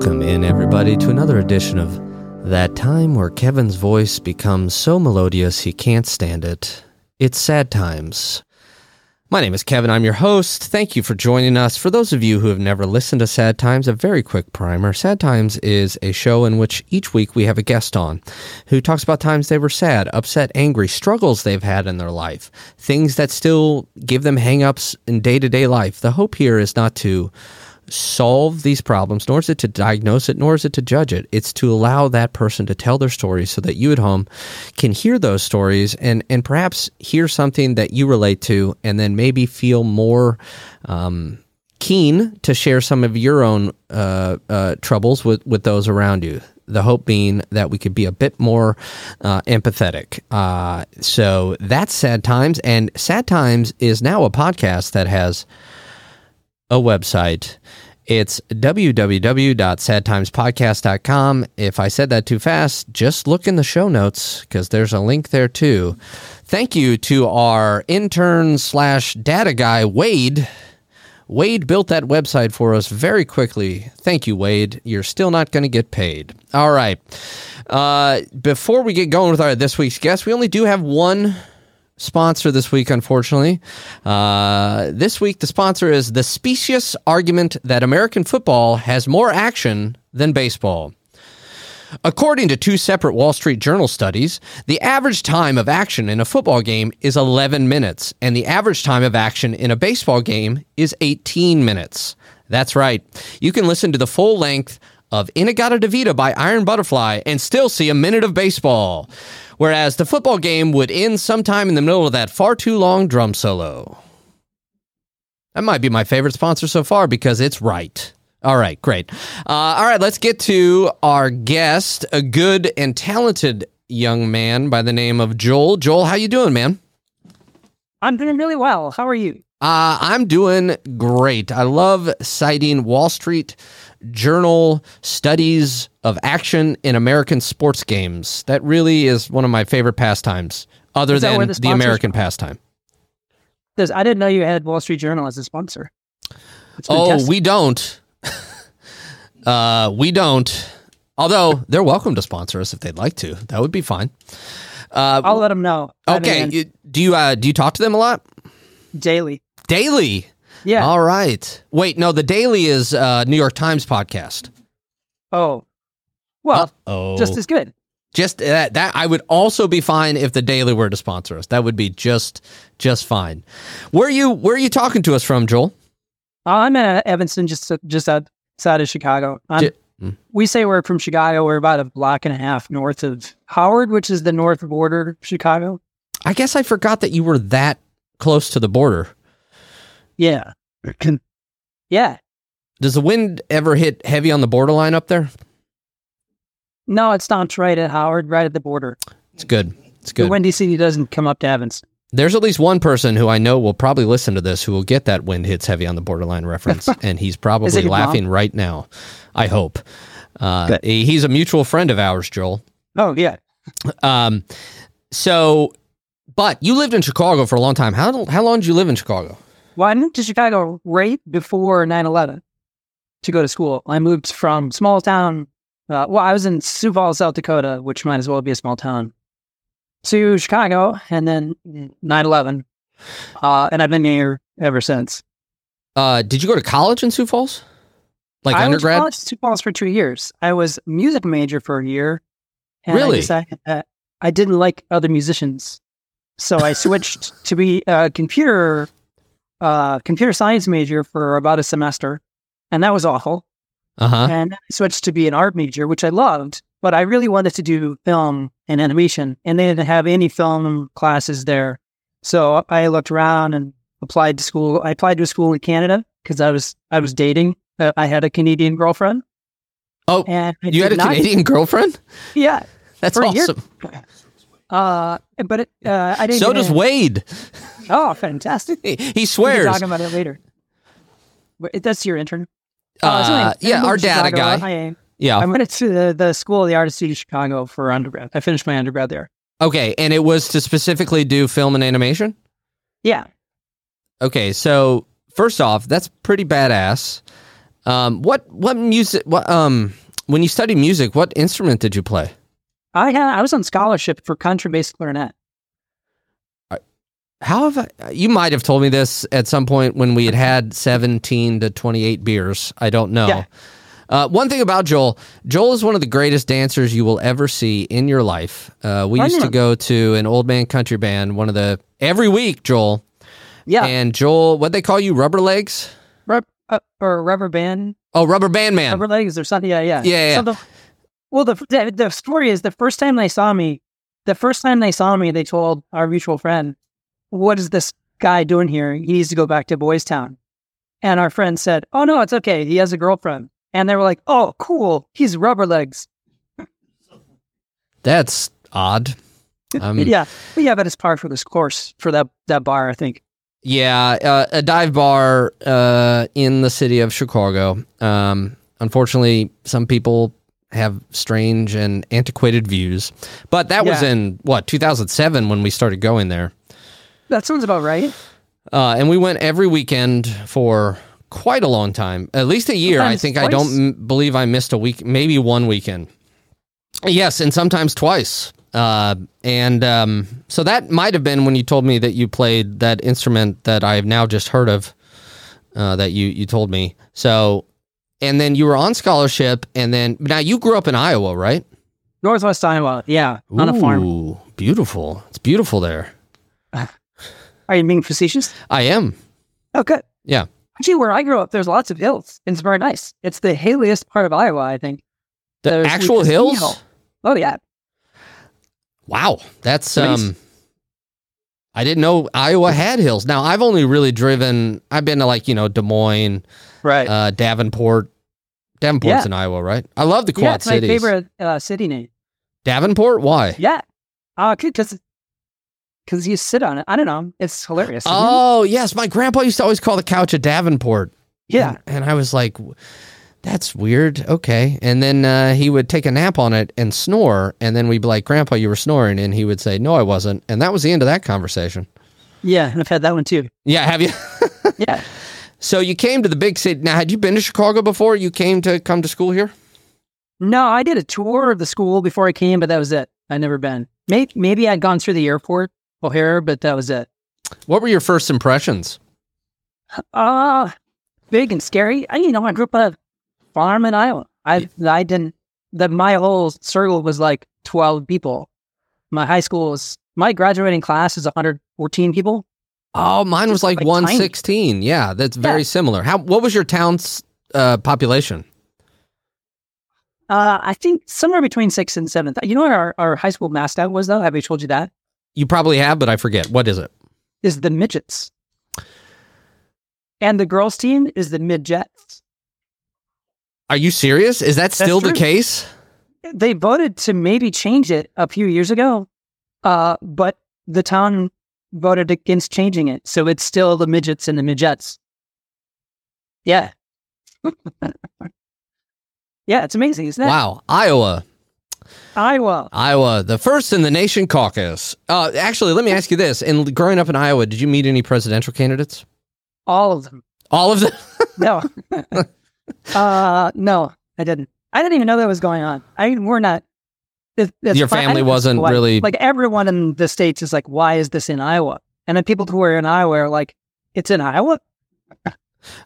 Welcome in, everybody, to another edition of That Time Where Kevin's Voice Becomes So Melodious He Can't Stand It. It's Sad Times. My name is Kevin. I'm your host. Thank you for joining us. For those of you who have never listened to Sad Times, a very quick primer. Sad Times is a show in which each week we have a guest on who talks about times they were sad, upset, angry, struggles they've had in their life, things that still give them hangups in day to day life. The hope here is not to solve these problems, nor is it to diagnose it, nor is it to judge it. It's to allow that person to tell their story so that you at home can hear those stories and, and perhaps hear something that you relate to and then maybe feel more um, keen to share some of your own uh, uh, troubles with, with those around you. The hope being that we could be a bit more uh, empathetic. Uh, so that's Sad Times. And Sad Times is now a podcast that has a website. It's www.sadtimespodcast.com. If I said that too fast, just look in the show notes because there's a link there too. Thank you to our intern slash data guy, Wade. Wade built that website for us very quickly. Thank you, Wade. You're still not going to get paid. All right. Uh, before we get going with our this week's guest, we only do have one sponsor this week, unfortunately. Uh, this week, the sponsor is the specious argument that American football has more action than baseball. According to two separate Wall Street Journal studies, the average time of action in a football game is 11 minutes, and the average time of action in a baseball game is 18 minutes. That's right. You can listen to the full length of In-A-Gadda-Da-Vida by Iron Butterfly and still see a minute of baseball whereas the football game would end sometime in the middle of that far too long drum solo. That might be my favorite sponsor so far because it's right. All right, great. Uh, all right, let's get to our guest, a good and talented young man by the name of Joel. Joel, how you doing, man? I'm doing really well. How are you? Uh, I'm doing great. I love citing Wall Street Journal studies of action in American sports games. That really is one of my favorite pastimes, other than the, the, American pastime. Because I didn't know you had Wall Street Journal as a sponsor. Oh, we don't. uh, we don't. Although they're welcome to sponsor us if they'd like to. That would be fine. Uh, I'll let them know. Okay. do you uh, do you talk to them a lot? Daily. Daily. Yeah. All right. Wait, no, the Daily is uh, New York Times podcast. Oh. Well, oh just as good. Just that, that I would also be fine if the Daily were to sponsor us. That would be just just fine. Where are you where are you talking to us from, Joel? Uh, I'm in Evanston, just just outside of Chicago. Mm. We say we're from Chicago. We're about a block and a half north of Howard, which is the north border of Chicago. I guess I forgot that you were that close to the border. Yeah. yeah. Does the wind ever hit heavy on the borderline up there? No, it stops right at Howard, right at the border. It's good. It's good. The Windy City doesn't come up to Evans. There's at least one person who I know will probably listen to this who will get that wind hits heavy on the borderline reference, and he's probably laughing mom? right now. I hope. Uh, he's a mutual friend of ours, Joel. Oh yeah. Um, so, but you lived in Chicago for a long time. How how long did you live in Chicago? Well, I moved to Chicago right before 9 11 to go to school. I moved from small town. Uh, well, I was in Sioux Falls, South Dakota, which might as well be a small town, to Chicago, and then 9 11. Uh, and I've been here ever since. Uh, did you go to college in Sioux Falls? Like I undergrad? I went to Sioux Falls for two years. I was music major for a year. And really? I, decided, uh, I didn't like other musicians. So I switched to be a computer uh, computer science major for about a semester, and that was awful. Uh-huh. And I switched to be an art major, which I loved, but I really wanted to do film and animation, and they didn't have any film classes there. So I looked around and applied to school. I applied to a school in Canada because I was I was dating. Uh, I had a Canadian girlfriend. Oh, and you had a Canadian girlfriend? Yeah, that's awesome. Uh, but it, uh, I didn't. So does Wade. Oh, fantastic! He, swears. We'll talk about it later. That's your intern. Uh, uh yeah, our data Chicago. guy. I. Yeah, I went to the, the School of the Arts of Chicago for undergrad. I finished my undergrad there. Okay, and it was to specifically do film and animation. Yeah. Okay, so first off, that's pretty badass. Um, what what music? What um, when you studied music, what instrument did you play? I had I was on scholarship for contrabass clarinet. How have I, you might have told me this at some point when we had had 17 to 28 beers. I don't know. Yeah. Uh, one thing about Joel, Joel is one of the greatest dancers you will ever see in your life. Uh, we I used to go to an old man country band, one of the every week, Joel. Yeah, And Joel, what they call you, rubber legs? rub, uh, or rubber band, Oh, rubber band man. rubber legs, or something. Yeah, yeah, Yeah, yeah. So the, well, the, the the story is the first time they saw me, the first time they saw me, they told our mutual friend, "What is this guy doing here? He needs to go back to Boys Town." And our friend said, "Oh no, it's okay. He has a girlfriend." And they were like, "Oh, cool. He's rubber legs." That's odd. Um, yeah, but yeah, but it's par for this course for that that bar. I think. Yeah, uh, a dive bar uh, in the city of Chicago. Um, unfortunately, some people have strange and antiquated views, but that was in what 2007 when we started going there, That sounds about right. uh, and we went every weekend for quite a long time, at least a year. I Sometimes think I don't m- believe I missed a week, maybe one weekend. Yes, and sometimes twice. Uh, and um, so that might have been when you told me that you played that instrument that I've now just heard of. Uh, that you you told me. So, and then you were on scholarship, and then now you grew up in Iowa, right? Northwest Iowa. Yeah, on a farm. Beautiful. It's beautiful there. Are you being facetious? I am. Oh, good. Yeah. Actually, where I grew up, there's lots of hills. It's very nice. It's the hilliest part of Iowa, I think. The There's actual hills. Hill. Oh yeah, Wow, that's Nice. um. I didn't know Iowa had hills. Now I've only really driven. I've been to like you know Des Moines, right. uh, Davenport. Davenport's Yeah. in Iowa, right? I love the Quad yeah, it's my Cities. favorite uh, city name. Davenport. Why? Yeah, uh, because because you sit on it. I don't know. It's hilarious. isn't it? Oh yes, my grandpa used to always call the couch a Davenport. yeah. and, and I was like, "That's weird." Okay, and then uh, he would take a nap on it and snore, and then we'd be like, "Grandpa, you were snoring," and he would say, "No, I wasn't," and that was the end of that conversation. Yeah, and I've had that one too. Yeah, have you? Yeah. So you came to the big city. Now, had you been to Chicago before? You came to come to school here? No, I did a tour of the school before I came, but that was it. I'd never been. Maybe maybe I'd gone through the airport, O'Hare, but that was it. What were your first impressions? Uh big and scary. I you know, I grew up on a farm in Iowa. I I didn't that my whole circle was like twelve people. My high school was my graduating class is 114 people. Oh, mine was like, like one tiny. Yeah, that's very Yeah. similar. How? What was your town's uh, population? Uh, I think somewhere between six and seven. You know what our, our high school mascot was though? Have I told you that? You probably have, but I forget. What is it? Is the midgets. And the girls team is the midgets. Are you serious? Is that still the case? They voted to maybe change it a few years ago, uh, but the town voted against changing it, so it's still the midgets and the midgets. Yeah, yeah, it's amazing, isn't it? Wow, Iowa, Iowa. Iowa, the first in the nation caucus. Uh, actually, let me ask you this: In growing up in Iowa, did you meet any presidential candidates? All of them. All of them. No, uh, no, I didn't. I didn't even know that was going on. I we're not. it- it's Your. I family wasn't like- really- like everyone in the states is like, why is this in Iowa? And then people who are in Iowa are like, it's in Iowa.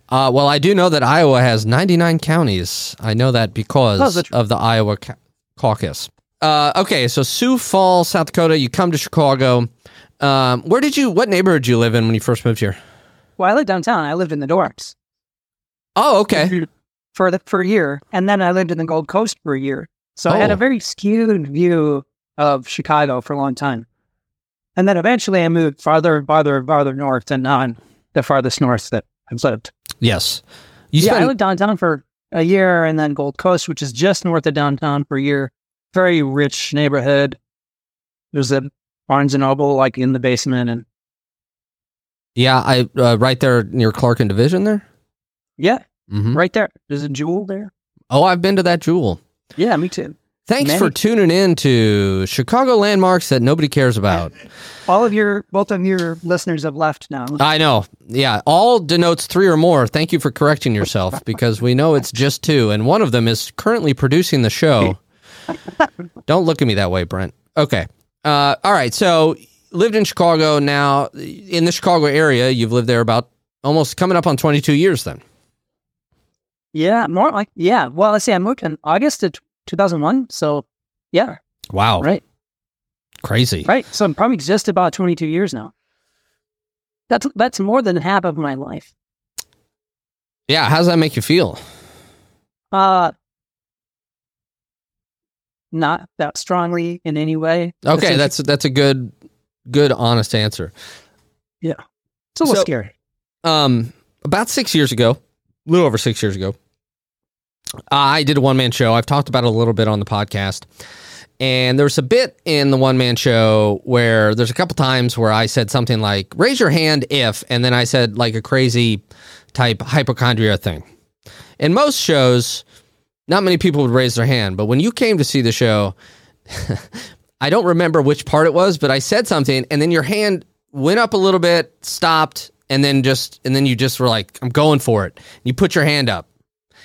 Uh, well, I do know that Iowa has 99 counties. I know that because Oh, that's- of the Iowa ca- caucus. Uh, okay, so Sioux Falls, South Dakota. You come to Chicago. Um, where did you? What neighborhood did you live in when you first moved here? Well, I lived downtown. I lived in the dorms Oh, okay. for the for a year, and then I lived in the Gold Coast for a year. So I had Oh. a very skewed view of Chicago for a long time. And then eventually I moved farther and farther and farther north, and on the farthest north that I've lived. Yes. You yeah, I lived downtown for a year, and then Gold Coast, which is just north of downtown, for a year. Very rich neighborhood. There's a Barnes and Noble like in the basement, and yeah, I uh, right there near Clark and Division there. yeah, hmm right there. There's a Jewel there. Oh, I've been to that Jewel. Yeah, me too. Thanks Many- for tuning in to Chicago landmarks that nobody cares about. All of your, both of your listeners have left now. I know. Yeah, all denotes three or more. Thank you for correcting yourself because we know it's just two, and one of them is currently producing the show. Don't look at me that way, Brent. Okay. Uh, all right. So lived in Chicago now. In the Chicago area, you've lived there about almost coming up on 22 years. Then. Yeah, more like yeah. Well, let's see. I moved in August of 2001, so yeah, Wow. right, Crazy. right. So I'm probably just about 22 years now. That's that's more than half of my life. Yeah. How does that make you feel? Uh, not that strongly in any way. Okay, that's that's a good, good, honest answer. Yeah. It's a little so- scary. um, about six years ago, a little over six years ago, I did a one man show. I've talked about it a little bit on the podcast. And there's a bit in the one man show where there's a couple times where I said something like, raise your hand if, and then I said like a crazy type hypochondria thing. In most shows, not many people would raise their hand. But when you came to see the show, I don't remember which part it was, but I said something, and then your hand went up a little bit, stopped, and then just and then you just were like, "I'm going for it." You put your hand up,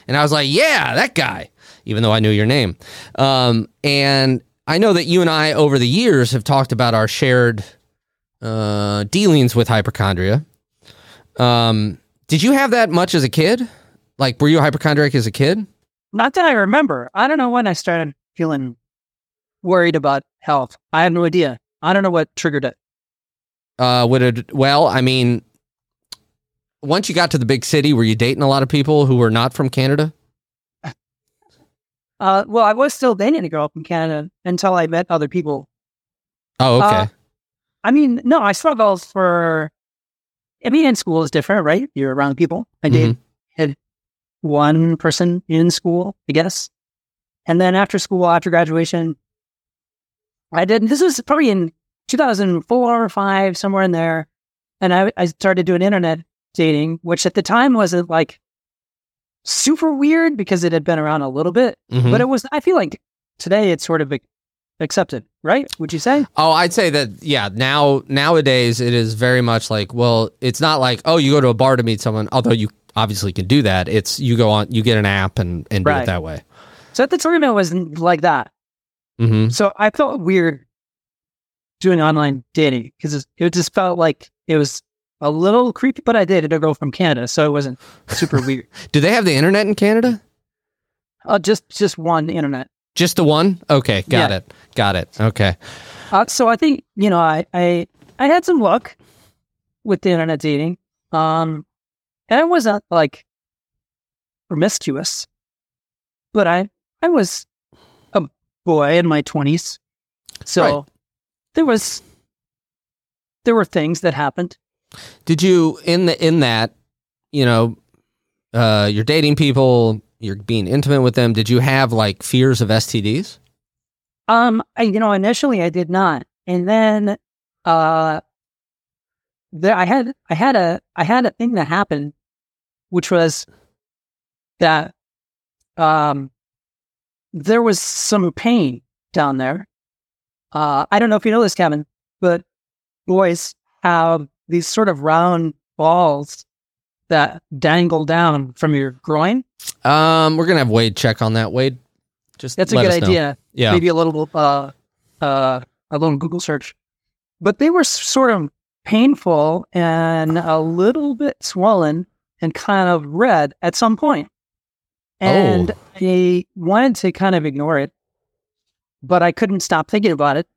and I was like, "Yeah, that guy," even though I knew your name. Um, and I know that you and I, over the years, have talked about our shared uh, dealings with hypochondria. Um, did you have that much as a kid? Like, were you a hypochondriac as a kid? Not that I remember. I don't know when I started feeling worried about health. I have no idea. I don't know what triggered it. Uh, would it? Well, I mean, once you got to the big city, were you dating a lot of people who were not from Canada? Uh, well, I was still dating a girl from Canada until I met other people. Oh, okay. Uh, I mean, no, I struggled for. I mean, in school is different, right? You're around people. I did had one person in school, I guess, and then after school, after graduation, I did. This was probably in 2004 or five, somewhere in there, and I I started doing internet dating, which at the time wasn't like super weird because it had been around a little bit, Mhm. but it was. I feel like today it's sort of ac- accepted, right? Would you say? Oh, I'd say that yeah. Now nowadays it is very much like well, it's not like oh you go to a bar to meet someone. Although you obviously can do that. It's you go on, you get an app and and do it that way. So at the time, it wasn't like that. hmm So I felt weird doing online dating because it just felt like it was a little creepy, but I dated a girl from Canada, so it wasn't super weird. Do they have the internet in Canada? Uh, just just one internet. Just the one? Okay, got Yeah. it, got it. Okay. Uh, so I think you know I, I I had some luck with the internet dating, um, and I wasn't like promiscuous, but I I was a boy in my twenties, so Right. there was there were things that happened. Did you in the in that you know uh, you're dating people, you're being intimate with them. Did you have like fears of STDs? Um, I, you know, initially I did not, and then uh, there I had I had a I had a thing that happened, which was that um there was some pain down there. Uh, I don't know if you know this, Kevin, but boys have these sort of round balls that dangle down from your groin. Um, we're gonna have Wade check on that. Wade, just That's a good us know. idea. Yeah. maybe a little uh uh a little Google search. But they were sort of painful and a little bit swollen and kind of red at some point. And Oh. I wanted to kind of ignore it, but I couldn't stop thinking about it.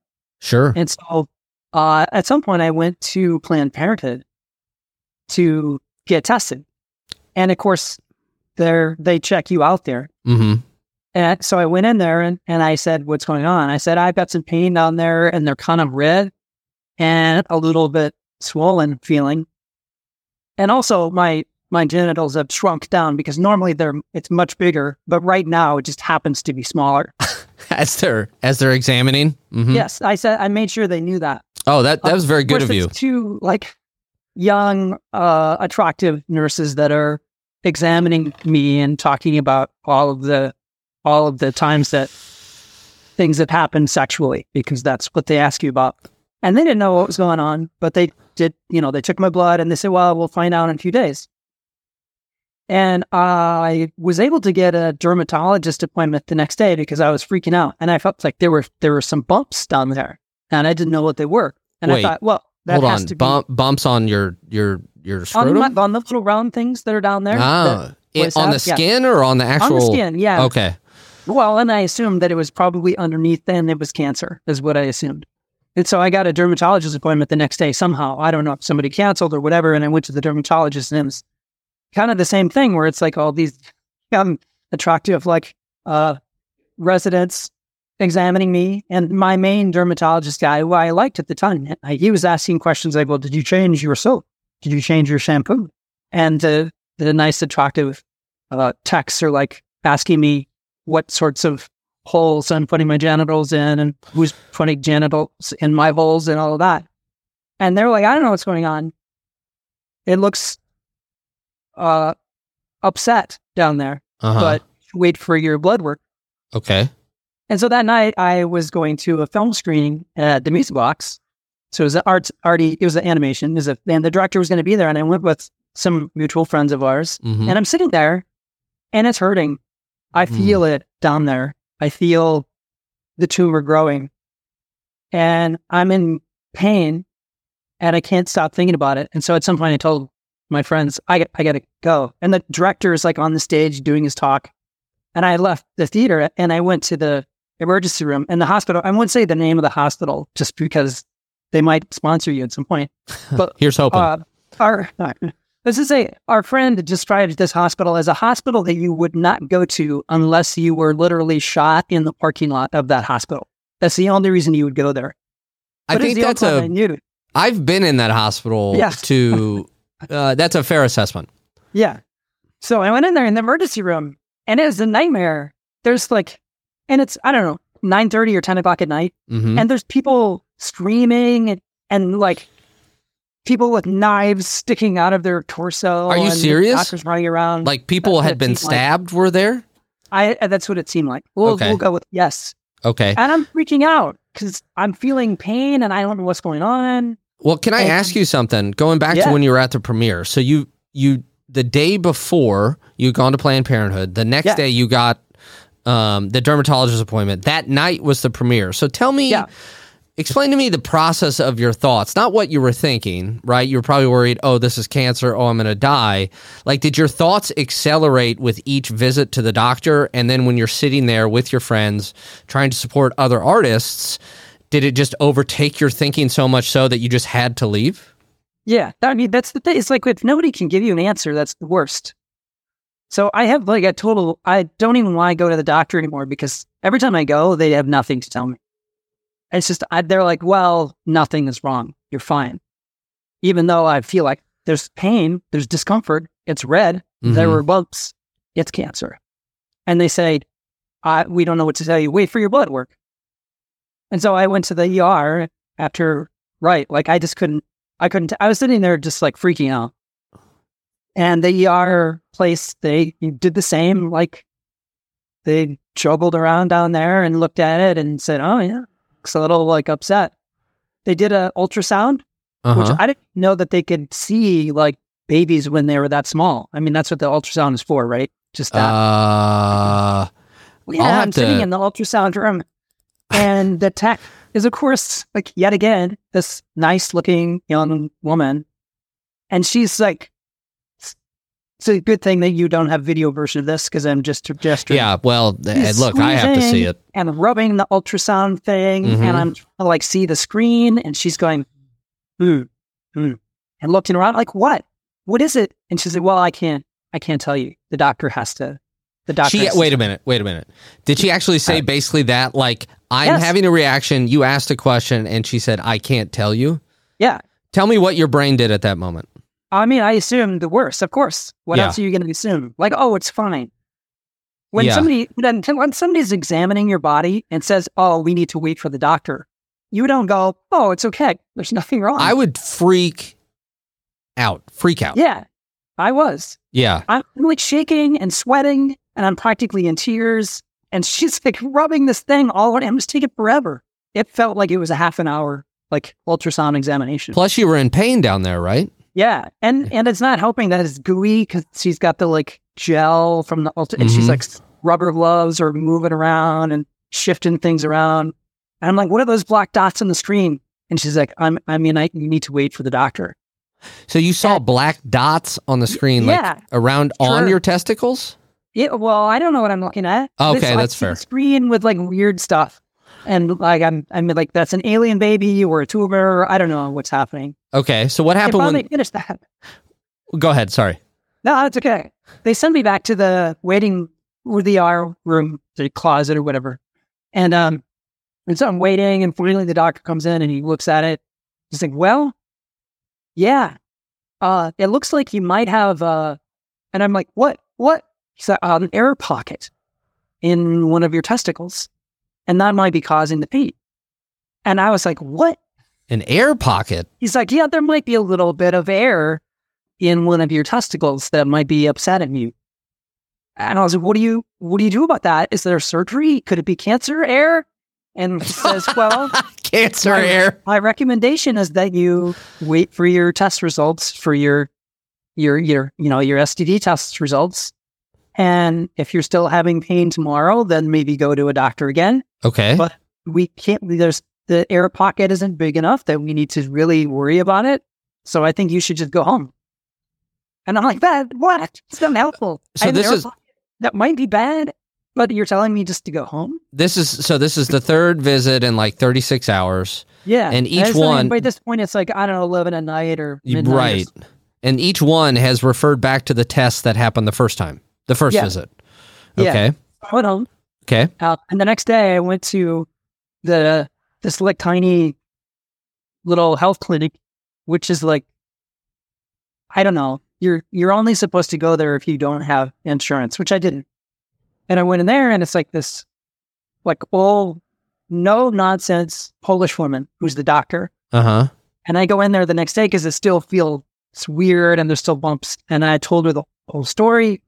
Sure. And so uh, at some point, I went to Planned Parenthood to get tested. And of course, there they check you out there. Mm-hmm. And so I went in there and, and I said, What's going on? I said, I've got some pain down there and they're kind of red and a little bit swollen feeling. And also my my genitals have shrunk down because normally they're it's much bigger, but right now it just happens to be smaller. As they're as they're examining. Mm-hmm. Yes. I said I made sure they knew that. Oh, that that was very good course, of you. Two like young, uh, attractive nurses that are examining me and talking about all of the all of the times that things that happen sexually because that's what they ask you about. And they didn't know what was going on, but they did, you know, they took my blood and they said, well, we'll find out in a few days. And I was able to get a dermatologist appointment the next day because I was freaking out. And I felt like there were there were some bumps down there and I didn't know what they were. And Wait, I thought, well, that Hold has on. to be Bump, bumps on your your your on, my, on the little round things that are down there. Ah. It- on the have? Yeah. skin or on the actual On the skin, yeah. Okay. Well, and I assumed that it was probably underneath and it was cancer, is what I assumed. And so I got a dermatologist appointment the next day somehow. I don't know if somebody canceled or whatever. And I went to the dermatologist and it was kind of the same thing where it's like all these um, attractive, like, uh, residents examining me. And my main dermatologist guy, who I liked at the time, he was asking questions like, well, did you change your soap? Did you change your shampoo? And the, the nice, attractive uh, texts are like asking me what sorts of holes I'm putting my genitals in and who's putting genitals in my holes and all of that. And they're like, I don't know what's going on. It looks uh, upset down there, Uh-huh. but wait for your blood work. okay. And so that night, I was going to a film screening at the Music Box. So it was an art, arty, it was an animation. It was a, and the director was going to be there. And I went with some mutual friends of ours. Mhm. And I'm sitting there and it's hurting. I Hmm. feel it down there. I feel the tumor growing and I'm in pain and I can't stop thinking about it. And so at some point I told my friends, I, I got to go. And the director is like on the stage doing his talk. And I left the theater and I went to the emergency room and the hospital. I won't say the name of the hospital just because they might sponsor you at some point. But Here's hoping. uh, our let's just say our friend described this hospital as a hospital that you would not go to unless you were literally shot in the parking lot of that hospital. That's the only reason you would go there. I But think that's one I a knew. I've been in that hospital to uh, that's a fair assessment. Yeah. So I went in there in the emergency room and it was a nightmare. There's like, and it's, I don't know, 9 30 or 10 o'clock at night. Mhm. And there's people screaming and, and like people with knives sticking out of their torso. Are you and the Doctors running around. Like people That's had been seemed like. stabbed were there? I uh, that's what it seemed like. We'll Okay. we'll go with yes. Okay. And I'm freaking out because I'm feeling pain and I don't know what's going on. Well, can I And- ask you something? Going back Yeah. to when you were at the premiere. So you you the day before you'd gone to Planned Parenthood. The next Yeah. day you got um, the dermatologist appointment. That night was the premiere. So tell me, Yeah. explain to me the process of your thoughts. Not what you were thinking, right? You were probably worried, oh, this is cancer. Oh, I'm going to die. Like, did your thoughts accelerate with each visit to the doctor? And then when you're sitting there with your friends trying to support other artists, did it just overtake your thinking so much so that you just had to leave? Yeah, I mean that's the thing. It's like if nobody can give you an answer, that's the worst. So I have like a total. I don't even want to go to the doctor anymore because every time I go, they have nothing to tell me. It's just I, they're like, well, nothing is wrong. You're fine. Even though I feel like there's pain, there's discomfort. It's red. There Mhm. were bumps. It's cancer. And they say, I, we don't know what to tell you. Wait for your blood work. And so I went to the ER after, right. Like I just couldn't, I couldn't, I was sitting there just like freaking out. And the ER place, they did the same. Like they juggled around down there and looked at it and said, oh, yeah, looks a little like upset. They did an ultrasound Uh which. I didn't know that they could see like babies when they were that small. I mean, that's what the ultrasound is for, right? Just that. Uh, yeah, I'm sitting in the ultrasound room, and the tech is, of course, like yet again this nice looking young woman, and she's like. It's a good thing that you don't have video version of this because I'm just gesturing. yeah. Well, He's look, I have to see it. and rubbing the ultrasound thing, Mhm. and I'm trying to like see the screen, and she's going, hmm, hmm, and looking around like, what? What is it? And she said, well, I can't, I can't tell you. The doctor has to. The doctor. She wait a minute, wait a minute. Did she actually say uh, basically that? Like, I'm Yes. having a reaction. You asked a question, and she said, "I can't tell you." you." Yeah. Tell me what your brain did at that moment. I mean, I assumed the worst, of course. What Yeah. else are you going to assume? Like, oh, it's fine. When Yeah. somebody when when somebody's examining your body and says, "Oh, we need to wait for the doctor," you don't go, "Oh, it's okay. There's nothing wrong." I would freak out, freak out. yeah, I was. Yeah. I'm like shaking and sweating, and I'm practically in tears. And she's like rubbing this thing all around. It was taking forever. It felt like it was a half an hour, like ultrasound examination. Plus, you were in pain down there, right? Yeah, and and it's not helping that it's gooey because she's got the like gel from the ultra, and she's Mhm. like rubber gloves or moving around and shifting things around. And I'm like, what are those black dots on the screen? And she's like, I'm, I mean, I you need to wait for the doctor. So you saw black dots on the screen, like Yeah. around on your testicles. Yeah, well, I don't know what I'm looking at. Okay, like, that's fair. Screen with like weird stuff, and like I'm, I mean, like that's an alien baby or a tumor. I don't know what's happening. Okay, so what happened when? finished that. Go ahead. Sorry. No, it's okay. They send me back to the waiting or the ER room, the closet or whatever. And um and so I'm waiting and finally the doctor comes in and he looks at it. He's like, Well, yeah. Uh it looks like you might have uh and I'm like, What? What? Uh, an air pocket in one of your testicles. And that might be causing the pain. And I was like, What? An air pocket. He's like, yeah, there might be a little bit of air in one of your testicles that might be upsetting you. And I was like, what do you, what do you do about that? Is there surgery? Could it be cancer air? And he says, well, Cancer my, air. my recommendation is that you wait for your test results for your, your, your, you know, your STD test results. And if you're still having pain tomorrow, then maybe go to a doctor again Okay. But- we can't there's the air pocket isn't big enough that we need to really worry about it so i think you should just go home and i'm like that what it's not helpful So I have an this is- that might be bad but you're telling me just to go home This is so. This is the third visit in like 36 hours. yeah And each it's not even- one- by this point it's like i don't know 11 at night or midnight right. something. And each one has referred back to the test that happened the first time, the first Yeah. visit. Okay. I went home Okay. uh, and the next day i went to the this like tiny little health clinic which is like i don't know you're you're only supposed to go there if you don't have insurance which i didn't and i went in there and it's like this like old no nonsense polish woman who's the doctor Uh huh. and i go in there the next day because it still feels weird and there's still bumps and i told her the whole story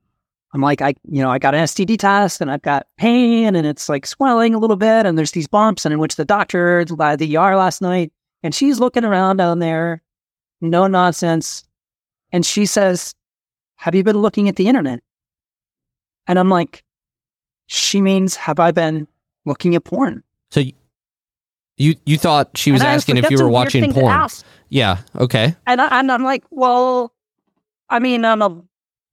I'm like, I, you know, I got an STD test and I've got pain and it's like swelling a little bit and there's these bumps and in which the doctor by the ER last night and she's looking around down there, no nonsense. And she says, have you been looking at the internet? And I'm like, she means, have I been looking at porn? So you you thought she was And asking like, if you were watching porn? Yeah. Okay. And, I, and I'm like, well, I mean, I'm a,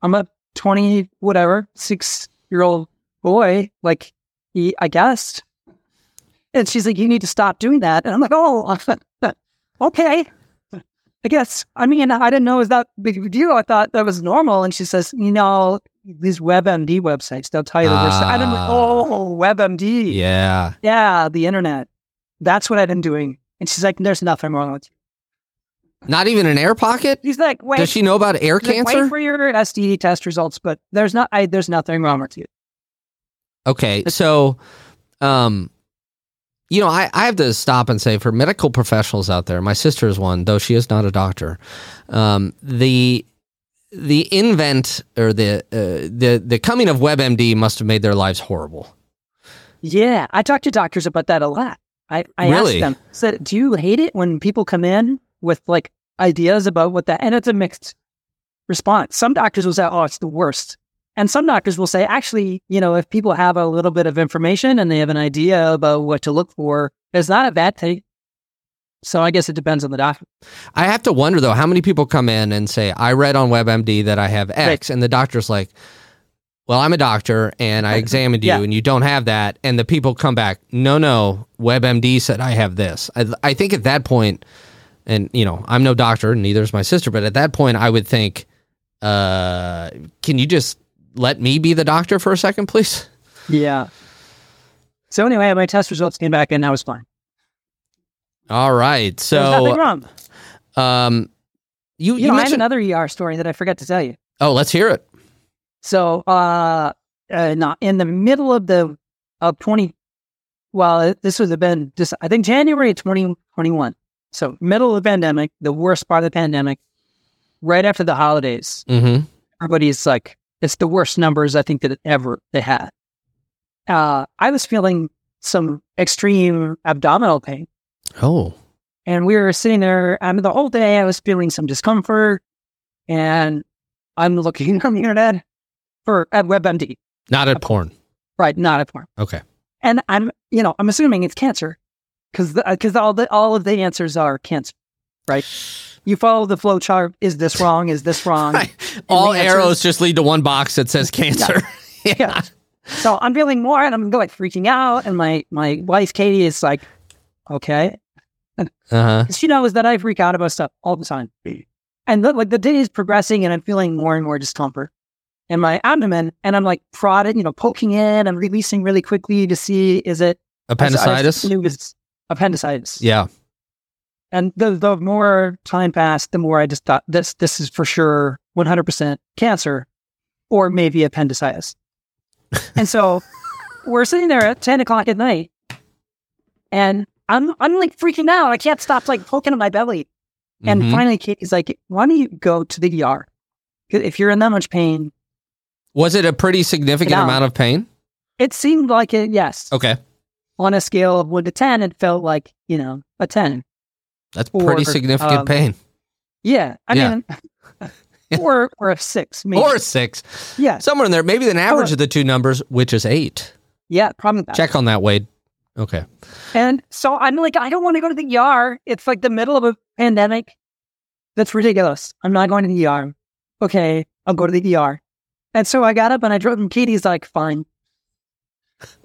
I'm a 20, whatever, six year old boy. Like, he, I guess. And she's like, you need to stop doing that. And I'm like, oh, okay. I guess. I mean, I didn't know it was that big of a deal. I thought that was normal. And she says, you know, these WebMD websites, they'll tell you the worst. I don't. Ah. Oh, WebMD. Yeah. Yeah, the internet. That's what I've been doing. And she's like, there's nothing wrong with you. Not even an air pocket. He's like, wait. Does she know about air She's like, cancer? Wait for your STD test results, but there's not. I, there's nothing wrong with you. Okay, so, um, you know, I, I have to stop and say for medical professionals out there, my sister is one, though she is not a doctor. Um, the the invent or the uh, the the coming of WebMD must have made their lives horrible. Yeah, I talk to doctors about that a lot. I, I Really? ask them, said, do you hate it when people come in with like ideas about what that? And it's a mixed response. Some doctors will say, oh, it's the worst. And some doctors will say, actually, you know, if people have a little bit of information and they have an idea about what to look for, it's not a bad thing. So I guess it depends on the doctor. I have to wonder though, how many people come in and say, "I read on WebMD that I have X," and the doctor's like, "Well, I'm a doctor and I examined you, Yeah. and you don't have that," and the people come back, "No, no, WebMD said I have this." I, I think at that point, and you know, I'm no doctor, neither is my sister, but at that point, I would think, uh, "Can you just let me be the doctor for a second, please?" Yeah. So anyway, my test results came back and I was fine. All right, There's nothing so wrong. um, you You you know, I have mentioned. another ER story that I forgot to tell you. oh, let's hear it. So, uh, uh not in the middle of the of twenty. Well, this would have been just I think January twenty twenty one. So, middle of the pandemic, the worst part of the pandemic, right after the holidays. Mm-hmm. Everybody's like, it's the worst numbers I think that ever they had. uh, I was feeling some extreme abdominal pain. Oh. And we were sitting there, I mean, the whole day I was feeling some discomfort. And I'm looking on the internet for at WebMD, Not at porn. right? Not at porn. Okay. And I'm, you know, I'm assuming it's cancer because because all the all of the answers are cancer, right? You follow the flow chart. Is this wrong? Is this wrong? All arrows is- just lead to one box that says cancer. yeah. So I'm feeling more, and I'm like freaking out. And my my wife Katie is like, okay, Uh-huh. she knows that I freak out about stuff all the time. And the, like the day is progressing, and I'm feeling more and more discomfort in my abdomen, and I'm like prodding, you know, poking in and releasing really quickly to see is it Appendicitis? Knew it was appendicitis. Yeah. And the the more time passed, the more I just thought this this is for sure 100% cancer, or maybe appendicitis. and so we're sitting there at 10 o'clock at night, and I'm I'm like freaking out. I can't stop like poking at my belly. And Mhm. finally, Katie's like, "Why don't you go to the ER? If you're in that much pain, Was it a pretty significant amount of pain? it seemed like it. Yes, Okay. On a scale of one to ten, it felt like you know a ten. That's pretty significant um, pain. Yeah, I Yeah. mean, or or a six, maybe. Or a six. yeah, Somewhere in there. Maybe an average Or- of the two numbers, which is eight. yeah, probably that. Check on that, Wade. Okay. And so I'm like, I don't want to go to the ER. It's like the middle of a pandemic. That's ridiculous. I'm not going to the ER. Okay, I'll go to the ER. And so I got up and I drove, and Katie's like, fine.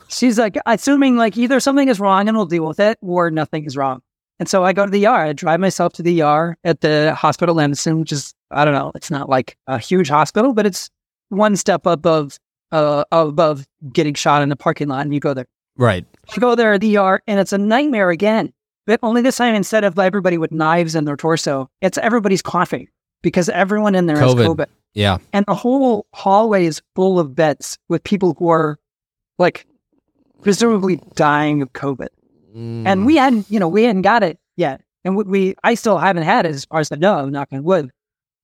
She's like, assuming like either something is wrong and we'll deal with it, or nothing is wrong. And so I go to the ER. I drive myself to the ER at the hospital Anderson, which is, I don't know, it's not like a huge hospital, but it's one step above, uh, above getting shot in the parking lot, and you go there. Right. You go there at the ER and it's a nightmare again. But only this time, instead of everybody with knives in their torso, it's everybody's coughing because everyone in there has COVID. COVID. Yeah. And the whole hallway is full of beds with people who are like presumably dying of COVID. Mm. And we hadn't, you know, we hadn't got it yet. And we, we I still haven't had it as far as I know, knock on wood.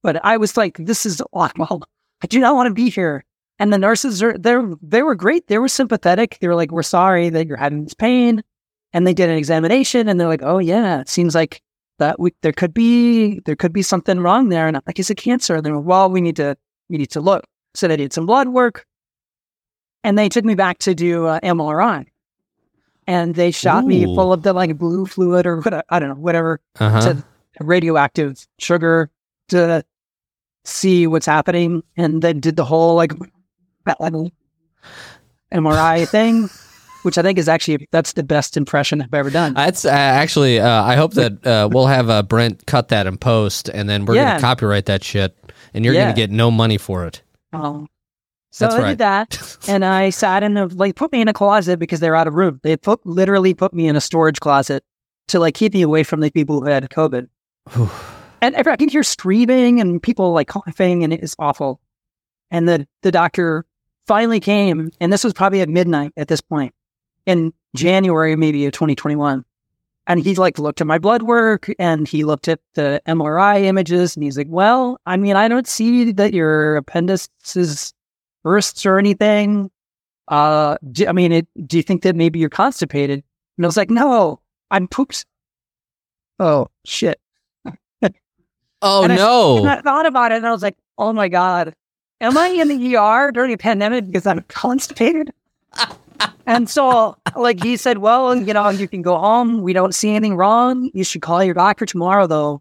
But I was like, this is awful. I do not want to be here. And the nurses are they they were great. They were sympathetic. They were like, we're sorry that you're having this pain. And they did an examination and they're like, oh yeah, it seems like that we, there could be there could be something wrong there. And I'm like, is it cancer? And they're like, well, we need to we need to look. So they did some blood work. And they took me back to do uh, MRI. And they shot me full of the like blue fluid or what I don't know, whatever uh-huh. to radioactive sugar to see what's happening, and then did the whole like fat level MRI thing, which I think is actually that's the best impression I've ever done. That's uh, actually. Uh, I hope that uh, we'll have uh, Brent cut that and post, and then we're Yeah. gonna copyright that shit, and you're Yeah. gonna get no money for it. Um, so That's I right. did that, and I sat in the like put me in a closet because they're out of room. They put literally put me in a storage closet to like keep me away from the people who had COVID. And I can hear screaming and people like coughing, and it is awful. And the the doctor finally came, and this was probably at midnight at this point in January, maybe of 2021. And he like looked at my blood work, and he looked at the MRI images, and he's like, "Well, I mean, I don't see that your appendix is bursts or anything. Uh, do, I mean, it, do you think that maybe you're constipated?" And I was like, "No, I'm pooped." Oh shit. Oh And no! I thought about it and I was like, oh my God, am I in the ER during a pandemic because I'm constipated? and so, like, he said, well, you know, you can go home. We don't see anything wrong. You should call your doctor tomorrow, though,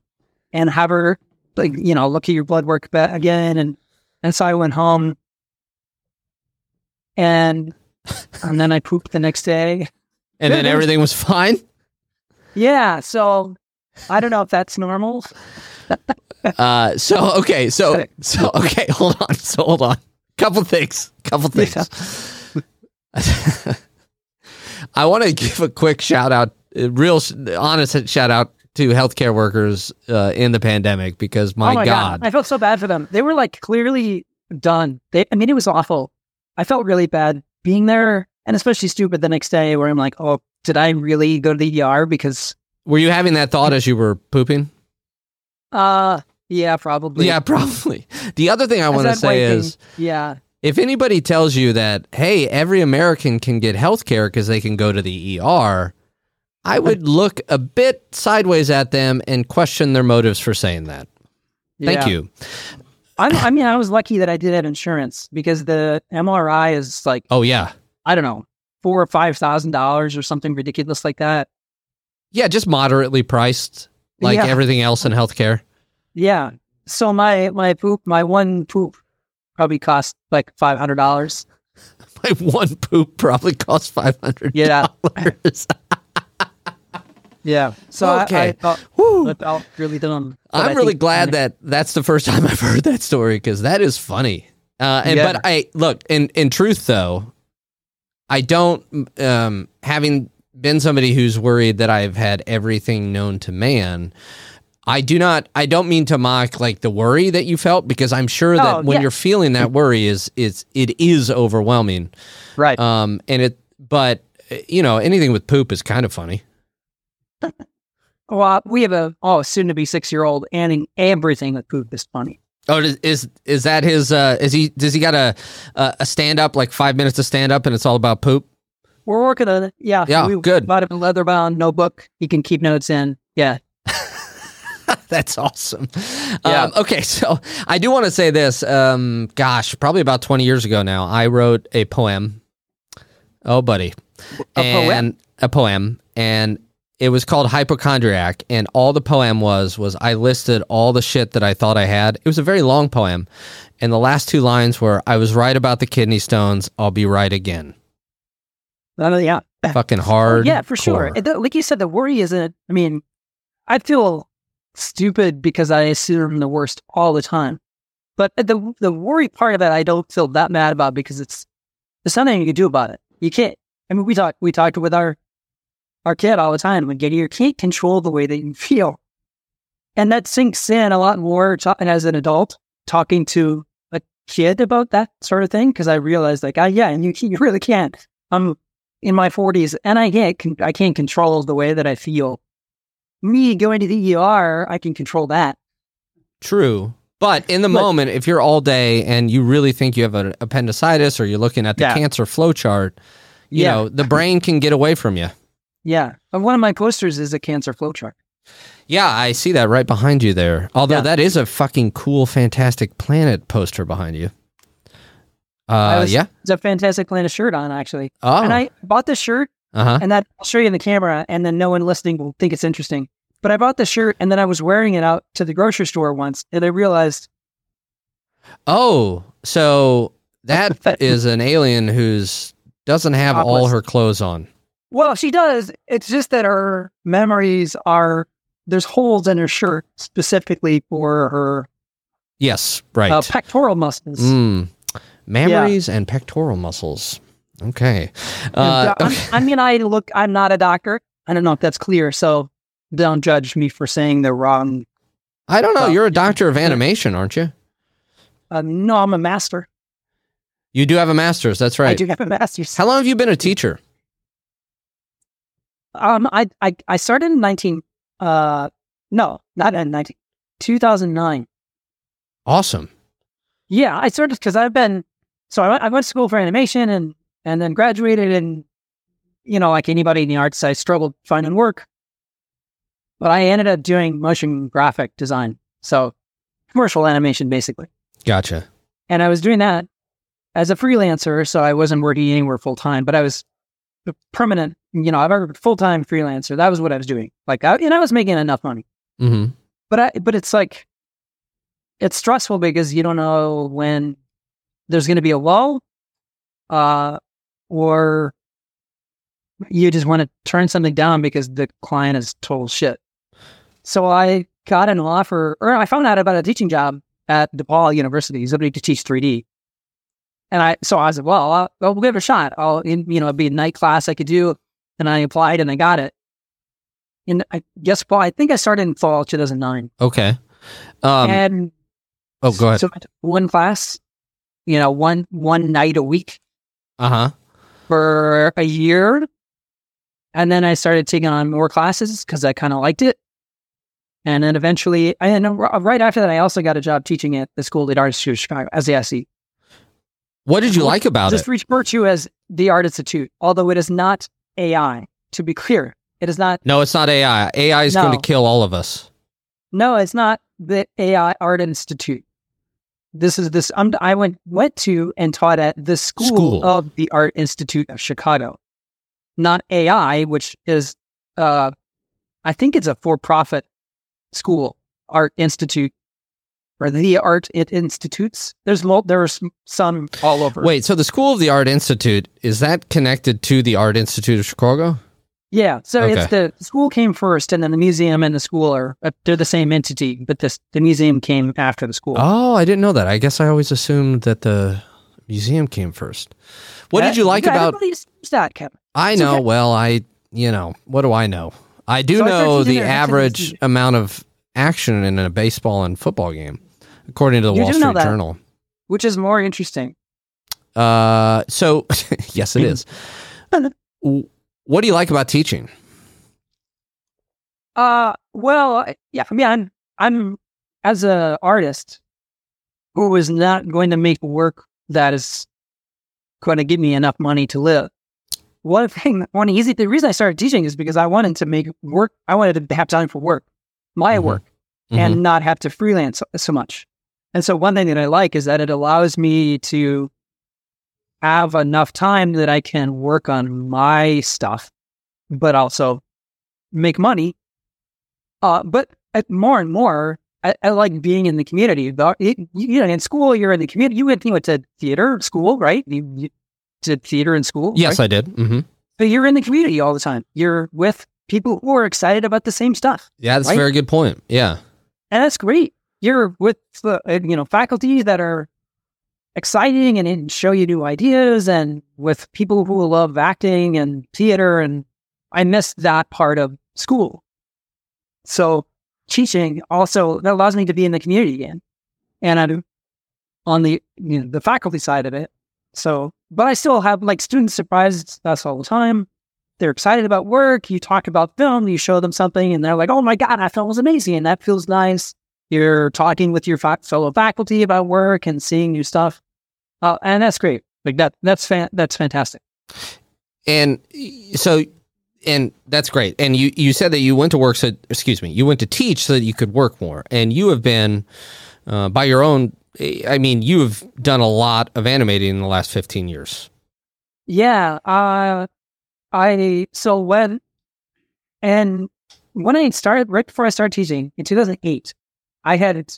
and have her, like, you know, look at your blood work again. And, and so I went home and, and then I pooped the next day. and then everything was fine. Yeah. So I don't know if that's normal. Uh, so okay, so so okay, hold on, so hold on. Couple things, couple things. I want to give a quick shout out, a real honest shout out to healthcare workers uh, in the pandemic because my, oh my God, I felt so bad for them. They were like clearly done. They, I mean, it was awful. I felt really bad being there, and especially stupid the next day, where I'm like, "Oh, did I really go to the ER?" Because, were you having that thought as you were pooping? uh, yeah, probably. Yeah, probably. The other thing I want to say waiting- is yeah, If anybody tells you that, hey, every American can get health care because they can go to the ER, I would look a bit sideways at them and question their motives for saying that. Thank Yeah. you. I'm, I mean, I was lucky that I did have insurance because the MRI is like Oh, yeah. I don't know four or five thousand dollars or something ridiculous like that. Yeah, just moderately priced like Yeah. everything else in healthcare. Yeah. So my my poop, my one poop, probably cost like five hundred dollars. My one poop probably costs five hundred Yeah. Yeah. So I- Okay. I, felt, Woo. I really I I'm really glad that that's the first time I've heard that story because that is funny. Uh, and Yeah. but I look in in truth though, I don't um, having been somebody who's worried that I've had everything known to man. I do not. I don't mean to mock like the worry that you felt because I'm sure that Oh, when yeah. you're feeling that worry is is it is overwhelming. right. Um, and it, but you know, anything with poop is kind of funny. Well, we have a oh soon to be six year old, and everything with poop is funny. Oh, is is, that his? Uh, is he? Does he got a a, stand up like five minutes to stand up and it's all about poop? We're working on it. Yeah. Yeah, We good. Bought him a leather bound notebook. He can keep notes in. Yeah. That's awesome. Yeah. Um, okay, so I do want to say this. Um, gosh, probably about twenty years ago now, I wrote a poem. Oh, buddy, A poem? a poem, and it was called Hypochondriac. And all the poem was was I listed all the shit that I thought I had. It was a very long poem, and the last two lines were I was right about the kidney stones. I'll be right again. Uh, yeah. Fucking hard. Yeah, for sure. Like you said, the worry isn't. I mean, I feel stupid because I assume the worst all the time. But the the worry part of it, I don't feel that mad about because it's there's nothing you can do about it. You can't. I mean, we talk we talked with our our kid all the time. When getting you can't control the way that you feel, and that sinks in a lot more. And as an adult, talking to a kid about that sort of thing, because I realized like, ah, yeah, and you you really can't. I'm in my 40s and I can't con- I can't control the way that I feel. Me going to the ER, I can control that. True. But in the But- moment, if you're all day and you really think you have an appendicitis or you're looking at the Yeah. cancer flow chart, you Yeah. know, the brain can get away from you. Yeah. And one of my posters is a cancer flow chart. Yeah, I see that right behind you there. Although Yeah. that is a fucking cool, fantastic planet poster behind you. Uh, was- yeah. It's a fantastic Planet shirt on actually. Oh, And I bought this shirt uh huh. and that I'll show you in the camera and then no one listening will think it's interesting. But I bought this shirt and then I was wearing it out to the grocery store once and I realized Oh, so that is an alien who's doesn't have all her clothes on. Well, she does. It's just that her memories are there's holes in her shirt specifically for her Yes, right. uh, pectoral muscles. Mm. Memories and pectoral muscles. Okay. Uh, uh, I'm- mean, I look. I'm not a doctor. I don't know if that's clear. So don't judge me for saying the wrong. I don't know. Well, You're a doctor of animation, aren't you? Uh, no, I'm a master. You do have a master's. That's right. I do have a master's. How long have you been a teacher? Um, I I I started in 19. Uh, no, not in 19. 2009. Awesome. Yeah, I started because I've been. So I went, I went to school for animation and and then graduated and you know like anybody in the arts, I struggled finding work. But I ended up doing motion graphic design, so commercial animation basically. Gotcha. and I was doing that as a freelancer, so I wasn't working anywhere full time, but I was permanent. You know, I've a full time freelancer. That was what I was doing. Like, I, and I was making enough money, hmm but I, but it's like, it's stressful because you don't know when there's going to be a lull, uh, or you just want to turn something down because the client is total shit. So I got an offer, or I found out about a teaching job at DePaul University, somebody to teach 3D. And I, so I said, well, I'll, I'll give it a shot. I'll, in, you know, it'd be a night class I could do. And I applied and I got it. And I guess, well, I think I started in fall 2009. Okay. Um, and oh, go ahead. so one class, you know, one, one night a week Uh huh. for a year. And then I started taking on more classes because I kind of liked it. And then eventually, and right after that, I also got a job teaching at the School of the Arts Institute of Chicago as the SE. What did you like about just it? Just refer to as the Art Institute, although it is not AI. To be clear, it is not. No, it's not AI. AI is No. going to kill all of us. No, it's not the AI Art Institute. This is this. I went went to and taught at the school, School. of the Art Institute of Chicago, not AI, which is, uh, I think it's a for-profit school, Art Institute, or the Art It Institutes. There's mul- there's some all over. Wait, so the School of the Art Institute is that connected to the Art Institute of Chicago? Yeah, so Okay. it's the school came first, and then the museum and the school are uh, they're the same entity, but this the museum came after the school. Oh, I didn't know that. I guess I always assumed that the museum came first. What did you like Yeah, about? that, Kevin? I know. okay. Well, I you know what do I know? I do So know teaching the average amount of action in a baseball and football game, according to the You Wall Street that. Journal. Which is more interesting. Uh, so yes, it is. What do you like about teaching? Uh, well, yeah, I mean, I'm, I'm as an artist who is not going to make work that is going to give me enough money to live. One thing, one easy, the reason I started teaching is because I wanted to make work. I wanted to have time for work, my Mhm. work. And not have to freelance so- so much. And so one thing that I like is that it allows me to have enough time that I can work on my stuff, but also make money. Uh, but more and more, I, I like being in the community. The- it- you know, in school, you're in the community. You went, you went to theater school, right? You, you did theater in school. yes, right? I did. Mm-hmm. but you're in the community all the time. You're with people who are excited about the same stuff. Yeah, that's a very good point. Yeah. and that's great. You're with the uh, you know faculty that are exciting and, and show you new ideas, and with people who love acting and theater. And I miss that part of school. So teaching also that allows me to be in the community again, and I do on the you know, the faculty side of it. So, but I still have like students surprised us all the time. They're excited about work. You talk about film, you show them something, and they're like, "Oh my god, that film was amazing!" And that feels nice. You're talking with your fellow faculty about work and seeing new stuff, uh, and that's great. Like that, that's fan- that's fantastic. And so, and that's great. And you, you said that you went to work, so, excuse me, you went to teach so that you could work more. And you have been, uh, by your own, I mean, you have done a lot of animating in the last 15 years. Yeah. Uh, I so when and when I started right before I started teaching in 2008, I had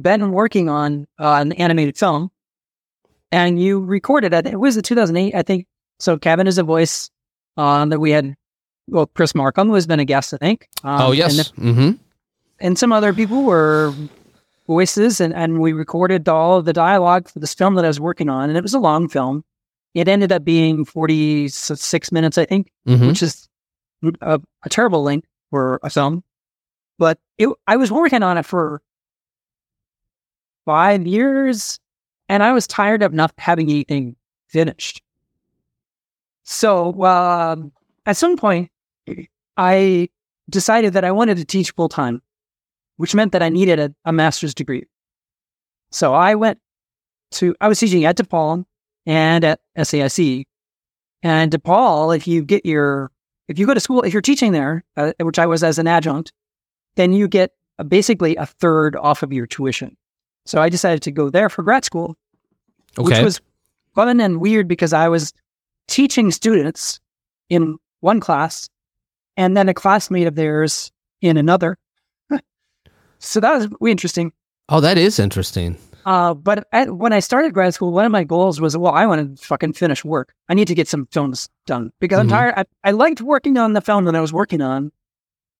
been working on uh, an animated film, and you recorded it. It was in 2008, I think. So Kevin is a voice um, that we had. Well, Chris Markham who has been a guest, I think. Um, oh, and yes. the- mm-hmm. and some other people were voices and, and we recorded all of the dialogue for this film that I was working on and it was a long film. It ended up being 46 minutes, I think, Mm-hmm. which is a, a terrible length for a film. But it, I was working on it for five years and I was tired of not having anything finished. So um, at some point, I decided that I wanted to teach full time, which meant that I needed a, a master's degree. So I went to, I was teaching at DePaul and at SAIC. And DePaul, if you get your, if you go to school, if you're teaching there, uh, which I was as an adjunct, then you get basically a third off of your tuition. So I decided to go there for grad school, which was fun and weird because I was teaching students in one class and then a classmate of theirs in another. so that was interesting. oh, that is interesting. Uh, but at, when I started grad school, one of my goals was, well, I want to fucking finish work. I need to get some films done because Mhm. I'm tired. I, I liked working on the film that I was working on,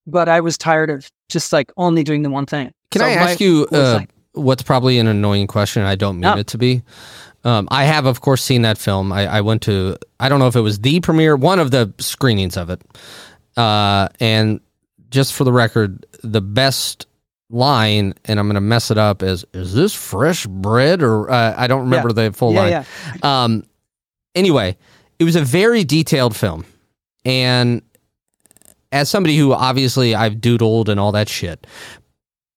but I was tired of just like only doing the one thing. Can So I my ask you uh, what's probably an annoying question? I don't mean No. it to be. Um, I have, of course, seen that film. I, I went to, I don't know if it was the premiere, one of the screenings of it. Uh, and just for the record, the best line, and I'm going to mess it up, is Is this fresh bread? Or uh, I don't remember the full yeah, line. yeah. Um, anyway, it was a very detailed film, and as somebody who obviously I've doodled and all that shit,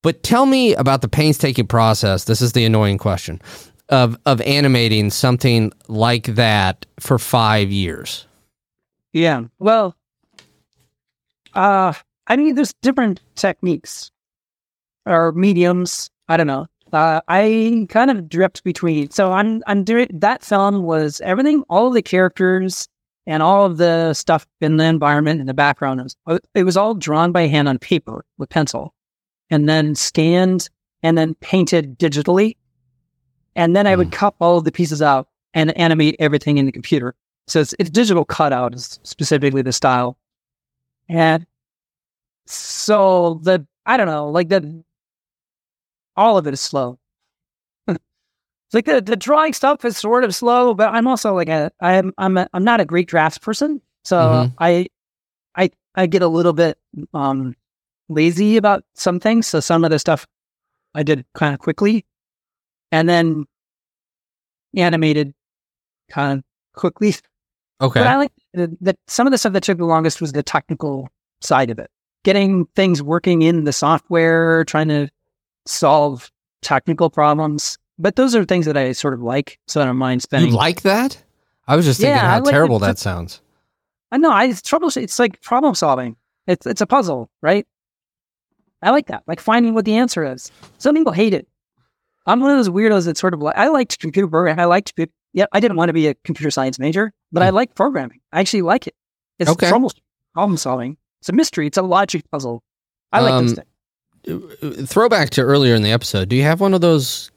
but tell me about the painstaking process. This is the annoying question of of animating something like that for five years? Yeah. Well, uh, I mean, there's different techniques or mediums. I don't know. Uh, I kind of drift between. So I'm I'm doing that film was everything, all the characters and all of the stuff in the environment in the background. It was, uh, it was all drawn by hand on paper with pencil, and then scanned and then painted digitally. And then I would cut all of the pieces out and animate everything in the computer. So it's, it's digital cutout is specifically the style. And so the I don't know, like the all of it is slow. Like the, the drawing stuff is sort of slow, but I'm also like a I'm I'm a, I'm not a great drafts person, so Mhm. I I I get a little bit um lazy about some things. So some of the stuff I did kind of quickly, and then animated kind of quickly. Okay. But I like the, the, some of the stuff that took the longest was the technical side of it, getting things working in the software, trying to solve technical problems. But those are things that I sort of like, so I don't mind you spending. like that? I was just thinking Yeah, how like terrible that sounds. I know I it's trouble. It's like problem solving. It's it's a puzzle, right? I like that, like finding what the answer is. Some people hate it. I'm one of those weirdos that sort of like I liked computer programming. I liked. Yeah, I didn't want to be a computer science major, but I like programming. I actually like it. It's Hmm. Okay. trouble problem solving. It's a mystery. It's a logic puzzle. I like those Um, things. Throwback to earlier in the episode. Do you have one of those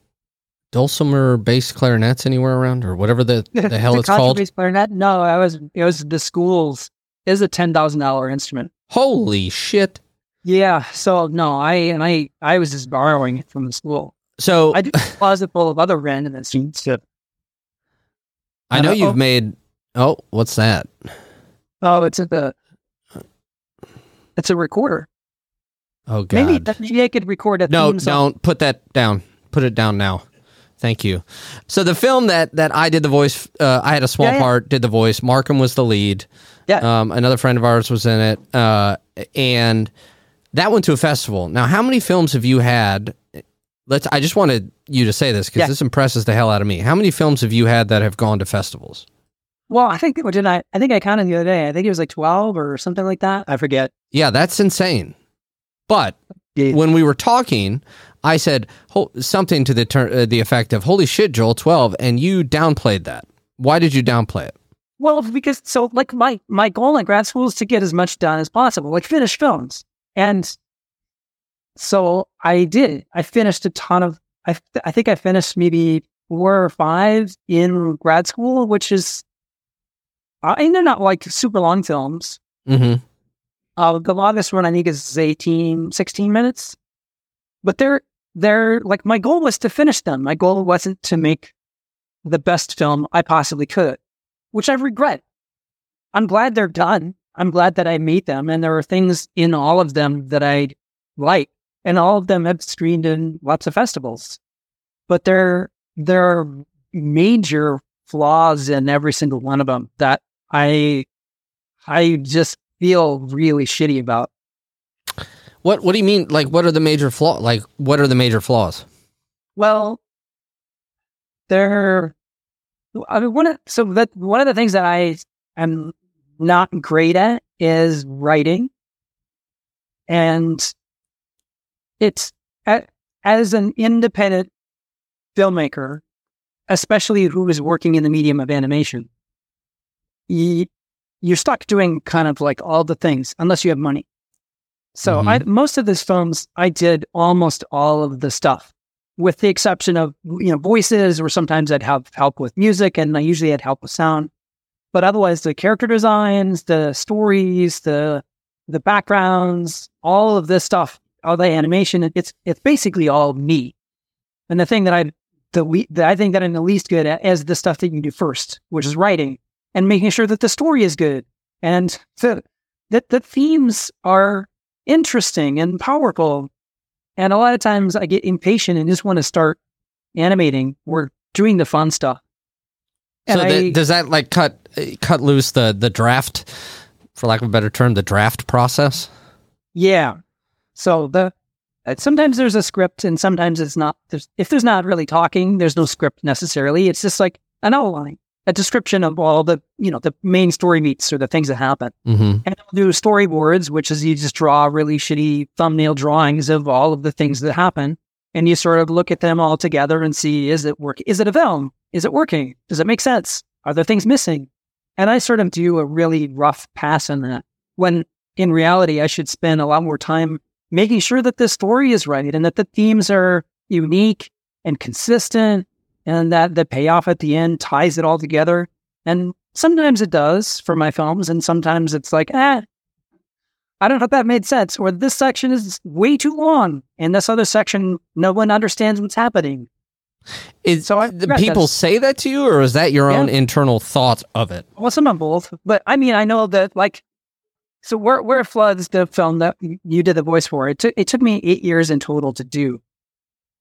dulcimer bass clarinets anywhere around, or whatever the the hell The it's called? contrabass clarinet? No, I was. It was the schools. Is a ten thousand dollar instrument. Holy shit! Yeah. So no, I and I I was just borrowing it from the school. So I do a closet full of other random instruments. too. I know Uh, you've made. Oh, what's that? Oh, it's a the. It's a recorder. Oh God! Maybe that, maybe I could record a no, song. don't put that down. Put it down now. Thank you. So the film that that I did the voice, uh, I had a small Yeah, yeah. part, did the voice. Markham was the lead. Yeah. Um, another friend of ours was in it, uh, and that went to a festival. Now, how many films have you had? Let's. I just wanted you to say this because Yeah. this impresses the hell out of me. How many films have you had that have gone to festivals? Well, I think what did I? I think I counted the other day. I think it was like twelve or something like that. I forget. Yeah, that's insane. But Yeah. when we were talking, I said something to the ter- uh, the effect of "Holy shit, Joel, 12, and you downplayed that. Why did you downplay it? Well, because so like my my goal in grad school is to get as much done as possible, like finish films, and so I did. I finished a ton of. I I think I finished maybe four or five in grad school, which is. Uh, and they're not like super long films. Mm-hmm. Uh, the longest one I think is 18, 16 minutes. But they're they're like my goal was to finish them. My goal wasn't to make the best film I possibly could, which I regret. I'm glad they're done. I'm glad that I made them, and there are things in all of them that I like, and all of them have screened in lots of festivals. But there there are major flaws in every single one of them that I I just feel really shitty about. What What do you mean? Like, what are the major flaws? Like, what are the major flaws? Well, there. I mean, one of so that one of the things that I am not great at is writing, and it's as an independent filmmaker, especially who is working in the medium of animation, you, you're stuck doing kind of like all the things unless you have money. So I, mm-hmm. most of these films, I did almost all of the stuff, with the exception of you know voices, or sometimes I'd have help with music, and I usually had help with sound. But otherwise, the character designs, the stories, the the backgrounds, all of this stuff, all the animation, it's it's basically all me. And the thing that I the le- that I think that I'm the least good at is the stuff that you do first, which is writing and making sure that the story is good and the that the themes are interesting and powerful. And a lot of times I get impatient and just want to start animating or doing the fun stuff. And so I, does that like cut cut loose the the draft, for lack of a better term, the draft process? yeah. So the Uh, Sometimes there's a script, and sometimes it's not. There's, if there's not really talking, there's no script necessarily. It's just like an outline, a description of all the you know the main story beats or the things that happen. Mm-hmm. And I'll do storyboards, which is you just draw really shitty thumbnail drawings of all of the things that happen. And you sort of look at them all together and see, is it work? Is it a film? Is it working? Does it make sense? Are there things missing? And I sort of do a really rough pass on that when in reality, I should spend a lot more time making sure that the story is right and that the themes are unique and consistent and that the payoff at the end ties it all together. And sometimes it does for my films, and sometimes it's like, ah, I don't know if that made sense, or this section is way too long, and this other section, no one understands what's happening. Is, So I- the people that's- say that to you, or is that your Yeah. own internal thought of it? Well, some of both, but I mean, I know that like, so where where floods the film that you did the voice for. It took it took me eight years in total to do,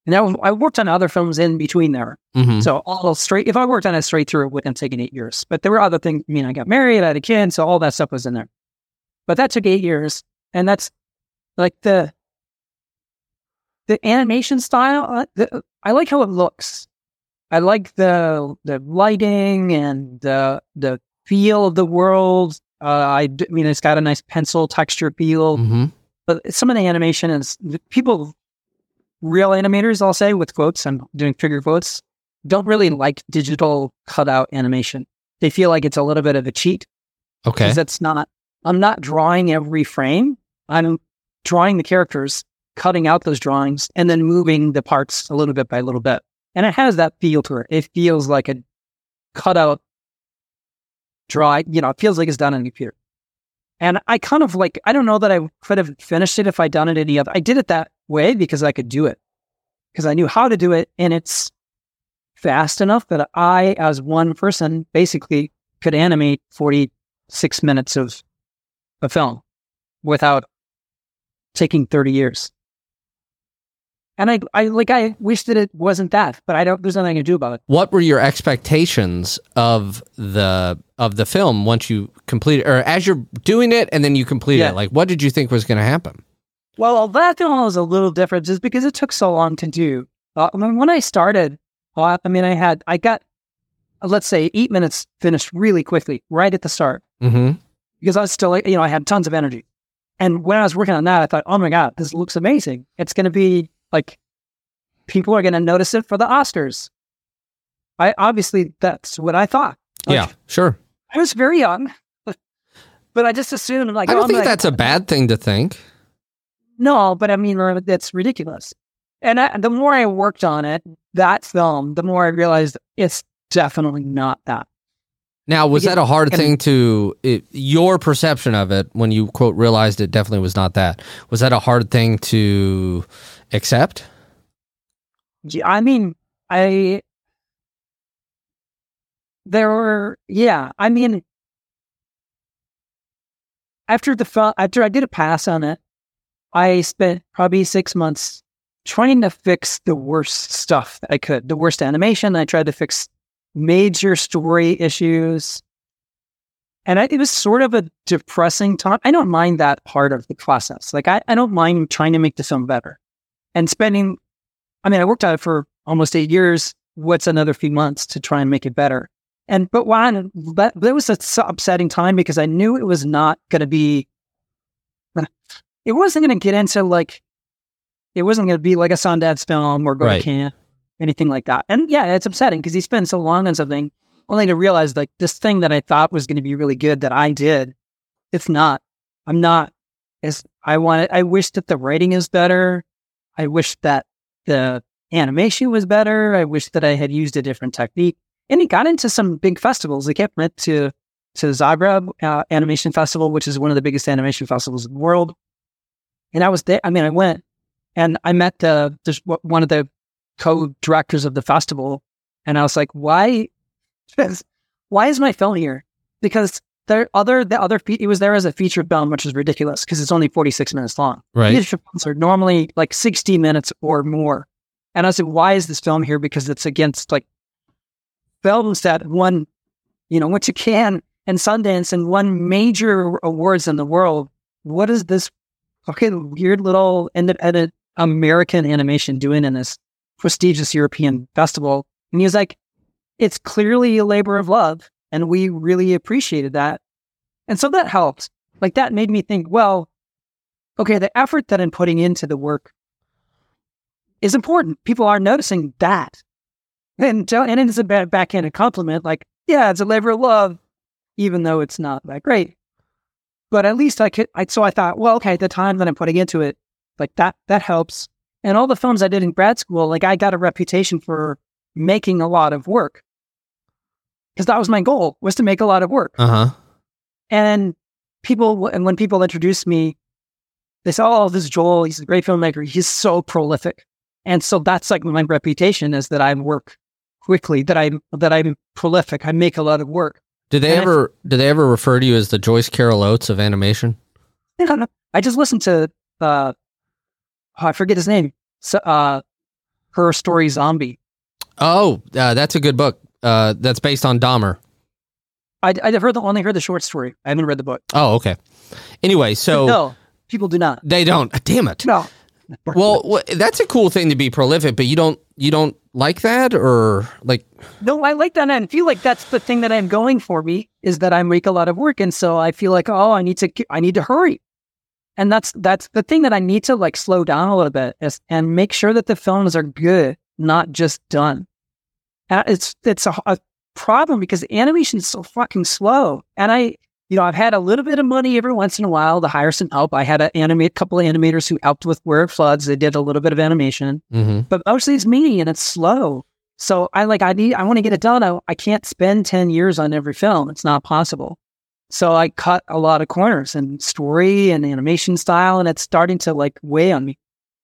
and I, I worked on other films in between there. Mm-hmm. So all straight, if I worked on it straight through, it wouldn't have taken eight years. But there were other things. I mean, I got married, I had a kid, so all that stuff was in there. But that took eight years, and that's like the the animation style. uh, The, I like how it looks. I like the the lighting and the the feel of the world. Uh, I, d- I mean, it's got a nice pencil texture feel Mm-hmm. but some of the animation is people real animators i'll say with quotes i'm doing figure quotes don't really like digital cutout animation they feel like it's a little bit of a cheat Okay. because that's not i'm not drawing every frame i'm drawing the characters cutting out those drawings and then moving the parts a little bit by little bit and it has that feel to it it feels like a cutout draw you know it feels like it's done on a computer and I kind of like, I don't know that I could have finished it if I'd done it any other. I did it that way because I could do it, because I knew how to do it. And it's fast enough that I, as one person, basically could animate 46 minutes of a film without taking 30 years. And I, I like, I wish that it wasn't that, but I don't, there's nothing I can do about it. what were your expectations of the of the film once you completed, or as you're doing it and then you complete Yeah. it? Like, what did you think was going to happen? Well, that film was a little different just because it took so long to do. Uh, I mean, when I started, uh, I mean, I had, I got, uh, let's say, eight minutes finished really quickly, right at the start, Mm-hmm. because I was still, you know, I had tons of energy. And when I was working on that, I thought, oh my God, this looks amazing. It's going to be like, people are going to notice it for the Oscars. I obviously, that's what I thought. Like, yeah, sure. I was very young, but I just assumed, like, I oh, don't I'm think like- that's a bad thing to think. No, but I mean, that's ridiculous. And I, the more I worked on it, that film, the more I realized it's definitely not that. Now, was that a hard thing to it, your perception of it when you quote realized it definitely was not that? Was that a hard thing to accept? I mean, I, there were, yeah, I mean, after the after I did a pass on it, I spent probably six months trying to fix the worst stuff that I could, the worst animation. I tried to fix major story issues. And I, it was sort of a depressing time. I don't mind that part of the process. Like, I, I don't mind trying to make the film better and spending, I mean, I worked on it for almost eight years. What's another few months to try and make it better? And, but one, that, that was a upsetting time because I knew it was not going to be, it wasn't going to get into like, it wasn't going to be like a Sundance film or go Right. to Cannes, anything like that. And yeah, it's upsetting because he spent so long on something only to realize like this thing that I thought was going to be really good that I did, it's not. I'm not as I wanted. I wish that the writing is better. I wish that the animation was better. I wish that I had used a different technique. And he got into some big festivals. He kept went to to Zagreb uh, Animation Festival, which is one of the biggest animation festivals in the world. And I was there. I mean, I went and I met the just one of the co-directors of the festival, and I was like, "Why, why is my film here?" Because there other the other fe- it was there as a feature film, which is ridiculous because it's only forty six minutes long. Right. Feature films are normally like sixty minutes or more, and I like, "Why is this film here?" Because it's against like films that won, you know, went to Cannes and Sundance and won major awards in the world. What is this fucking weird little independent American animation doing in this prestigious European festival? And he was like, it's clearly a labor of love. And we really appreciated that. And so that helped. Like that made me think, well, okay, the effort that I'm putting into the work is important. People are noticing that. And, and it's a backhanded compliment. Like, yeah, it's a labor of love, even though it's not that great. But at least I could, I, so I thought, well, okay, the time that I'm putting into it, like that, that helps. And all the films I did in grad school, like I got a reputation for making a lot of work because that was my goal was to make a lot of work. Uh huh. And people, and when people introduced me, they say, "Oh, this is Joel. He's a great filmmaker. He's so prolific." And so that's like my reputation is that I work quickly, that I'm that I'm prolific. I make a lot of work. Did they And I- ever did they ever refer to you as the Joyce Carol Oates of animation? I don't know. I just listened to uh, oh, I forget his name. So, uh, her story Zombie. Oh, uh, that's a good book. Uh, that's based on Dahmer. I I heard the only heard the short story. I haven't read the book. Oh, okay. Anyway, so no, people do not. they don't. Damn it. No. Well, that's a cool thing to be prolific, but you don't you don't like that or like No, I like that. And I feel like that's the thing that I'm going for me is that I make a lot of work. And so I feel like, oh, I need to, I need to hurry. And that's, that's the thing that I need to like slow down a little bit is, and make sure that the films are good, not just done. And it's, it's a, a problem because animation is so fucking slow. And I, you know, I've had a little bit of money every once in a while to hire some help. I had a animate couple of animators who helped with Where It Floods. They did a little bit of animation hmm but mostly it's me and it's slow. So I like I need I want to get it done. I, I can't spend ten years on every film. It's not possible. So I cut a lot of corners and story and animation style, and it's starting to like weigh on me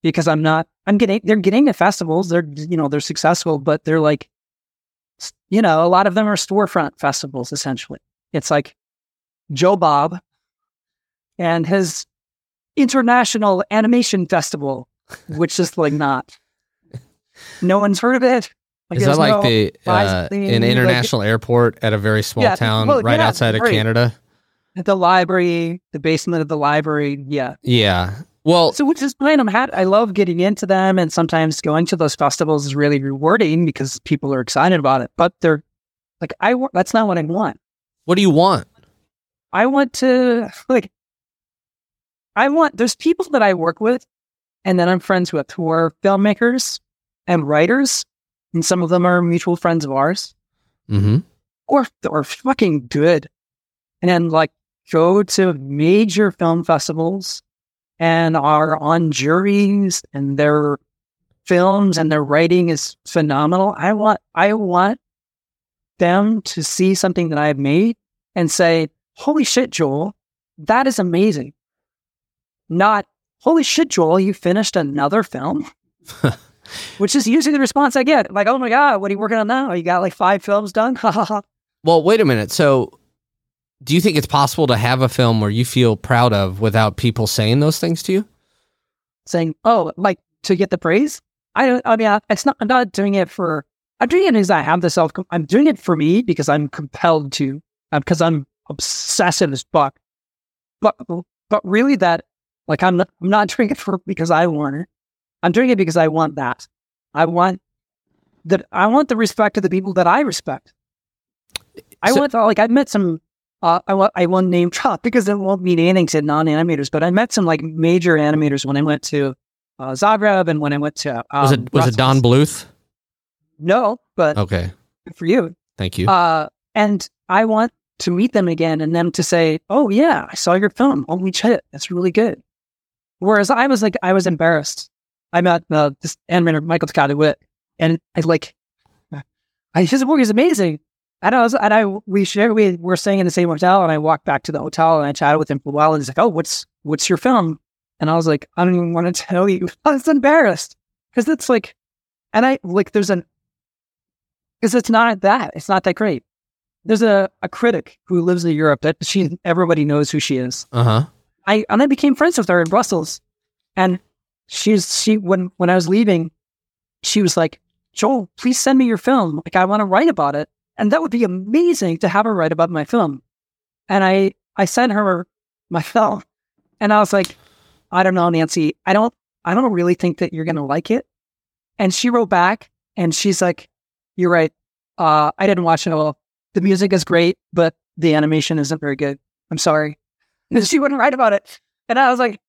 because I'm not. I'm getting. They're getting to festivals. They're you know they're successful, but they're like, you know, a lot of them are storefront festivals. Essentially, it's like Joe Bob and his international animation festival, which is like not. No one's heard of it. Is that like no the uh, an like- international airport at a very small Yeah, town well, right yeah, outside of. Canada? the library, the basement of the library. Yeah. Yeah. Well, So which is fine. I'm I love getting into them and sometimes going to those festivals is really rewarding because people are excited about it. But they're like I that's not what I want. what do you want? I want to like I want there's people that I work with and that I'm friends with who are filmmakers and writers, and some of them are mutual friends of ours. hmm or or fucking good, and then like go to major film festivals and are on juries and their films and their writing is phenomenal. I want I want them to see something that I've made and say, "Holy shit, Joel, that is amazing." Not, "Holy shit, Joel, you finished another film." Which is usually the response I get. Like, oh my God, what are you working on now? You got like five films done? Well, wait a minute. So, do you think it's possible to have a film where you feel proud of without people saying those things to you? saying, "Oh, like to get the praise." I don't. I mean, I, it's not. I'm not doing it for. I'm doing it because I have the self. I'm doing it for me because I'm compelled to. Um, because I'm obsessive as fuck. But but really, that like I'm not. I'm not doing it for because I want it. I'm doing it because I want that. I want that. I want the respect of the people that I respect. I So- want like I met some. Uh, I want I won't name drop because it won't mean anything to non animators, but I met some like major animators when I went to uh, Zagreb and when I went to um, Was it was it Don Bluth? No, but Okay, for you. thank you. Uh, and I want to meet them again and them to say, "Oh yeah, I saw your film. Holy shit, that's really good." Whereas I was like, I was embarrassed. I met uh, this animator Michael Dudok de Wit, and I like, I, his work is amazing. And I was, and I we shared we were staying in the same hotel, and I walked back to the hotel and I chatted with him for a while, and he's like, "Oh, what's what's your film?" And I was like, "I don't even want to tell you." I was embarrassed because it's like, and I like, there's an, because it's not that, it's not that great there's a, a critic who lives in Europe that she everybody knows who she is. Uh huh. I and I became friends with her in Brussels, and she's she when when I was leaving, she was like, "Joel, please send me your film. Like I want to write about it, and that would be amazing to have her write about my film." And I I sent her my film, and I was like, "I don't know, Nancy. I don't I don't really think that you're going to like it. And she wrote back and she's like, You're right. Uh, I didn't watch it all. The music is great, but the animation isn't very good. I'm sorry. And she wouldn't write about it. And I was like,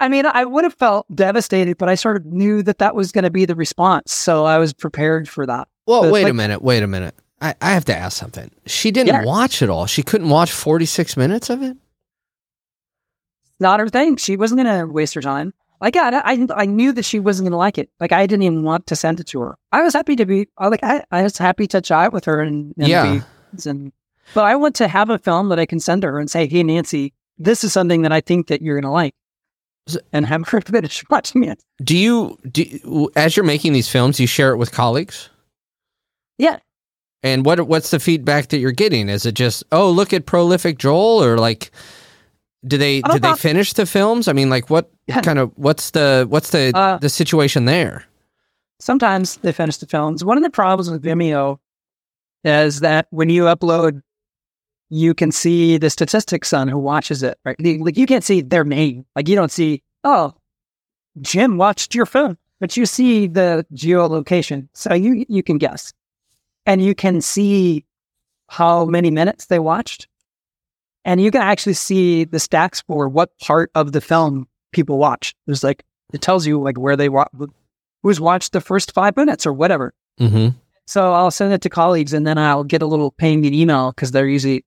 I mean, I would have felt devastated, but I sort of knew that that was going to be the response. So I was prepared for that. Well, But, wait a minute. Wait a minute. I, I have to ask something. She didn't Yeah. watch it all. She couldn't watch 46 minutes of it? Not her thing. She wasn't going to waste her time. Like, I, I, I knew that she wasn't going to like it. Like, I didn't even want to send it to her. I was happy to be, I like, I, I was happy to chat with her and, and Yeah. be and, but I want to have a film that I can send her and say, Hey, Nancy, this is something that I think that you're going to like and have her finish watching it. Do you, do as you're making these films, do you share it with colleagues? Yeah. And what what's the feedback that you're getting? Is it just, oh, look at prolific Joel, or like, do they did they finish the films? I mean, like, what Yeah. kind of what's the what's the Uh, the situation there? sometimes they finish the films. One of the problems with Vimeo is that when you upload, you can see the statistics on who watches it, right? Like you can't see their name. Like you don't see, oh, Jim watched your film, but you see the geolocation. So you you can guess. And you can see how many minutes they watched. And you can actually see the stats for what part of the film people watch. There's like it tells you like where they watch who's watched the first five minutes or whatever. Mm-hmm. So I'll send it to colleagues and then I'll get a little ping me email because they're usually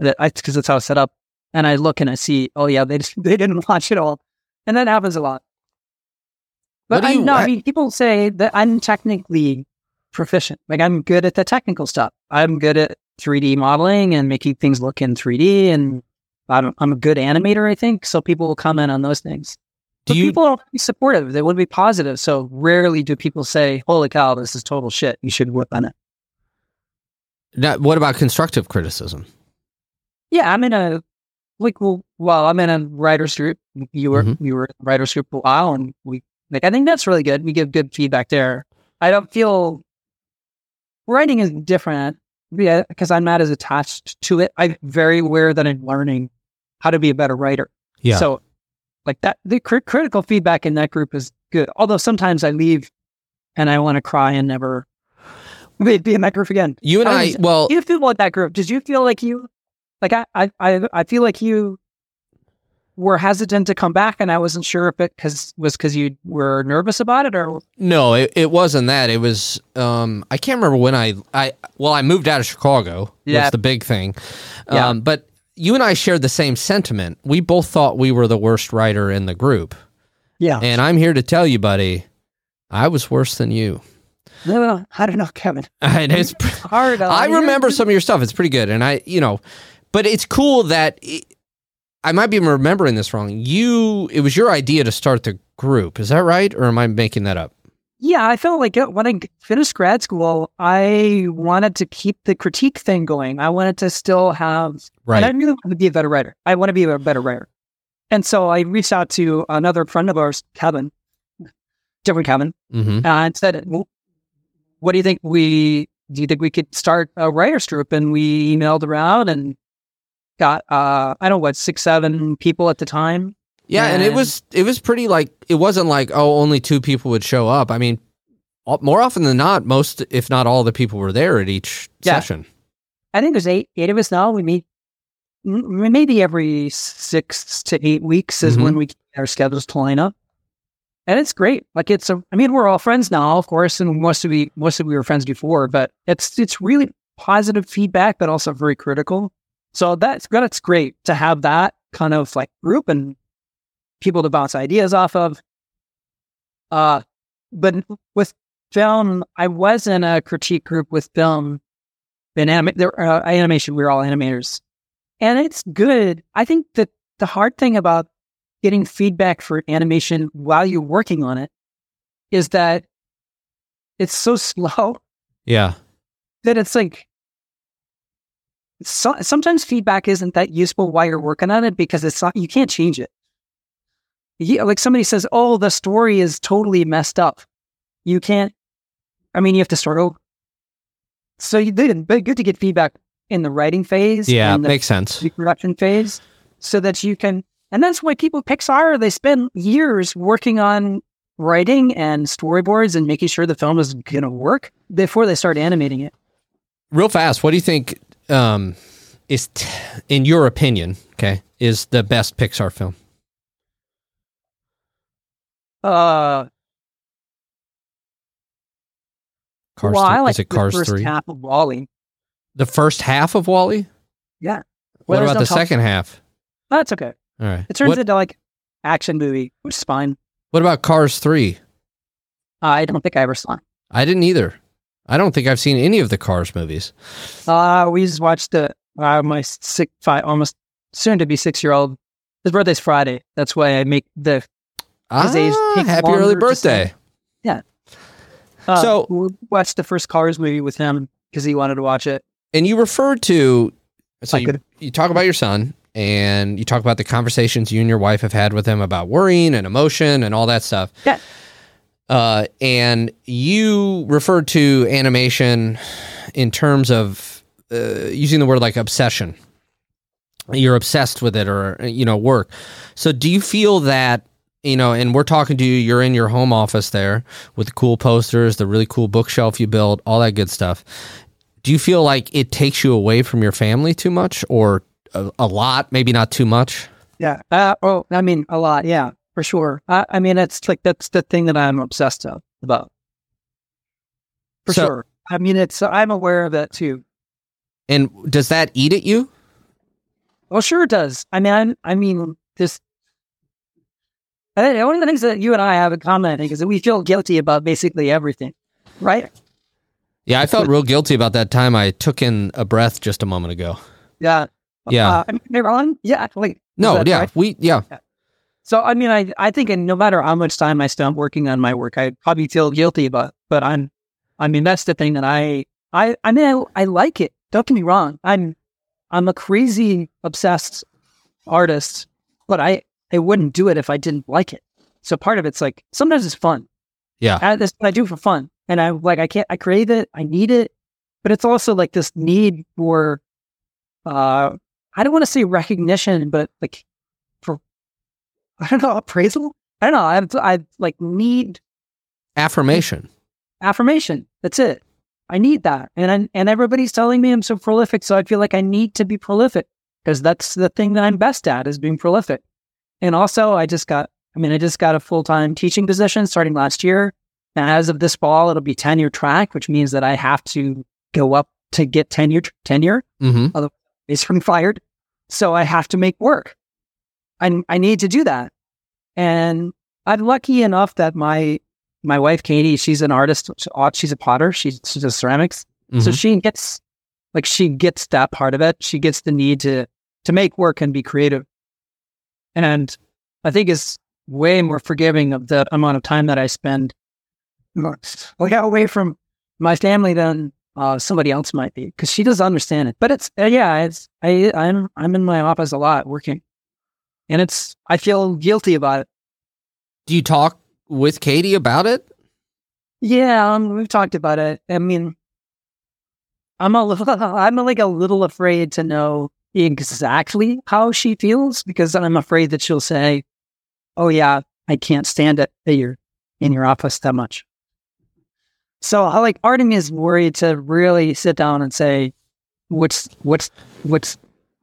that I because that's how it's set up. And I look and I see, oh yeah, they just, they didn't watch it all, and that happens a lot. But I know, I- I mean people say that I'm technically proficient. Like I'm good at the technical stuff. I'm good at 3D modeling and making things look in 3D, and I'm I'm a good animator. I think so. People will comment on those things. But you people don't be supportive. They wouldn't be positive. So rarely do people say, "Holy cow, this is total shit. You should whip on it." now, what about constructive criticism? Yeah, I'm in a like well, well, I'm in a writers group. You were Mhm. you were writers group a while, and we like I think that's really good. We give good feedback there. I don't feel writing is different, yeah, because I'm not as attached to it. I'm very aware that I'm learning how to be a better writer. Yeah. So, like that, the cri- critical feedback in that group is good. Although sometimes I leave and I want to cry and never be be in that group again. You and I I, was- well, you feel about that group? Did you feel like you, like I, I, I, I feel like you were hesitant to come back, and I wasn't sure if it cause, was because you were nervous about it, or no, it, it wasn't that. It was, um, I can't remember when I, I, well, I moved out of Chicago. Yeah. Was the big thing. Yeah. Um, but you and I shared the same sentiment. We both thought we were the worst writer in the group. yeah, And I'm here to tell you, buddy, I was worse than you. no, no, I don't know, Kevin. And it's, Hard. Uh, I remember some of your stuff. It's pretty good. And I, you know, but it's cool that it, I might be remembering this wrong. You, it was your idea to start the group. Is that right? Or am I making that up? Yeah, I felt like when I finished grad school, I wanted to keep the critique thing going. I wanted to still have, and I really want to be a better writer. I want to be a better writer. And so I reached out to another friend of ours, Kevin, different Kevin, Mm-hmm. and said, well, "What do you think we? Do you think we could start a writers group?" And we emailed around and got, uh, I don't know what, six, seven people at the time. Yeah, and it was it was pretty like it wasn't like oh only two people would show up. I mean, more often than not, most if not all the people were there at each Yeah. session. I think there's eight, eight of us now. We meet maybe every six to eight weeks is Mhm. when we get our schedules to line up. And it's great. Like it's a, I mean, we're all friends now, of course, and most of we, most of we were friends before, but it's, it's really positive feedback, but also very critical. So that's, that's great to have that kind of like group and people to bounce ideas off of. Uh, but with film, I was in a critique group with film in anima- there, uh, animation. We were all animators, and it's good. I think that the hard thing about getting feedback for animation while you're working on it is that it's so slow Yeah, that it's like so, sometimes feedback isn't that useful while you're working on it because it's not you can't change it. Yeah, like somebody says, "Oh, the story is totally messed up." You can't. I mean, you have to start over. So you did, but good to get feedback in the writing phase. yeah, the makes sense. production phase, so that you can. And that's why people Pixar they spend years working on writing and storyboards and making sure the film is going to work before they start animating it. Real fast, what do you think um, is, t- in your opinion, okay, is the best Pixar film? Uh, Cars well, 3? I like is it the Cars first 3? half of WALL-E. The first half of WALL-E? Yeah. What Well, there's about no the second half? That's okay. All right. It turns what, into like action movie, which is fine. what about Cars 3? I don't think I ever saw. it. I didn't either. I don't think I've seen any of the Cars movies. Uh, we just watched the uh, my six, five, almost soon to be six year old. His birthday's Friday. That's why I make the Because they Ah, take happy early to birthday. uh, So- we watched the first Cars movie with him because he wanted to watch it. And you referred to, so you, you talk about your son and you talk about the conversations you and your wife have had with him about worrying and emotion and all that stuff. Yeah. Uh, and you referred to animation in terms of uh, using the word like obsession. You're obsessed with it or, you know, work. So do you feel that, you know, and we're talking to you, you're in your home office there with the cool posters, the really cool bookshelf you built, all that good stuff. Do you feel like it takes you away from your family too much or a, a lot, maybe not too much? Yeah. Uh, oh, I mean, a lot. Yeah, for sure. I, I mean, it's like that's the thing that I'm obsessed of, about. For So- sure. I mean, it's I'm aware of that too. And does that eat at you? Well, sure it does. I mean, I, I mean, this. I think one of the things that you and I have in common, I think, is that we feel guilty about basically everything, right? Yeah, I felt real guilty about that time I took in a breath just a moment ago. Yeah. Yeah. Uh, am I wrong? Yeah. Like, No, yeah, right? we, yeah, So I mean, I I think and no matter how much time I spend working on my work, I probably feel guilty about. But I'm, I mean, that's the thing that I I I mean, I, I like it. Don't get me wrong. I'm I'm a crazy obsessed artist, but I I wouldn't do it if I didn't like it. So part of it's like sometimes it's fun. yeah, I, this I do for fun, and I like I can't I crave it. I need it, but it's also like this need for, uh, I don't want to say recognition, but like for, I don't know appraisal. I don't know. I I like need affirmation. affirmation. That's it. I need that, and I, and everybody's telling me I'm so prolific, so I feel like I need to be prolific because that's the thing that I'm best at is being prolific. And also, I just got, I mean, I just got a full time teaching position starting last year, and as of this fall, it'll be tenure track, which means that I have to go up to get tenure tenure. Mm-hmm. Basically fired, so I have to make work. I I need to do that, and I'm lucky enough that my my wife Katie, she's an artist. She's a potter. She she does ceramics, so Mhm. she gets like she gets that part of it. She gets the need to to make work and be creative, and I think is way more forgiving of the amount of time that I spend like away from my family than uh, somebody else might be because she doesn't understand it. But it's uh, yeah, it's I I'm I'm in my office a lot working, and it's I feel guilty about it. Do you talk with Katie about it? Yeah, um, we've talked about it. I mean, I'm a little, I'm like a little afraid to know exactly how she feels because I'm afraid that she'll say, "Oh yeah, I can't stand it that you're in your office that much." So I like me is worried to really sit down and say, "What's what's what's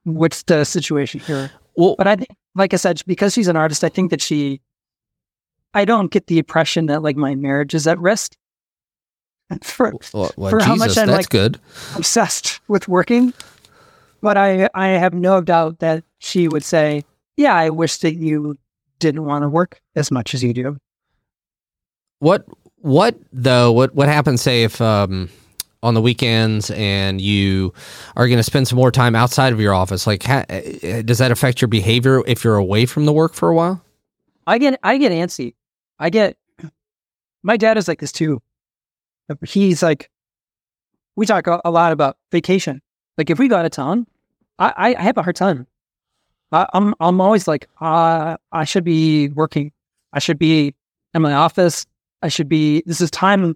what's the situation here?" Well, But I think, like I said, because she's an artist, I think that she, I don't get the impression that like my marriage is at risk. For well, well, for how much I'm, that's like- good. obsessed with working, but I I have no doubt that she would say, "Yeah, I wish that you didn't want to work as much as you do." What what though? What what happens? Say if um on the weekends and you are going to spend some more time outside of your office, like ha- eh, does that affect your behavior if you're away from the work for a while? I get I get antsy. I get my dad is like this too. He's like we talk a, a lot about vacation. Like if we go out of town, I, I, have a hard time. I, I'm I'm always like uh, I should be working. I should be in my office. I should be. This is time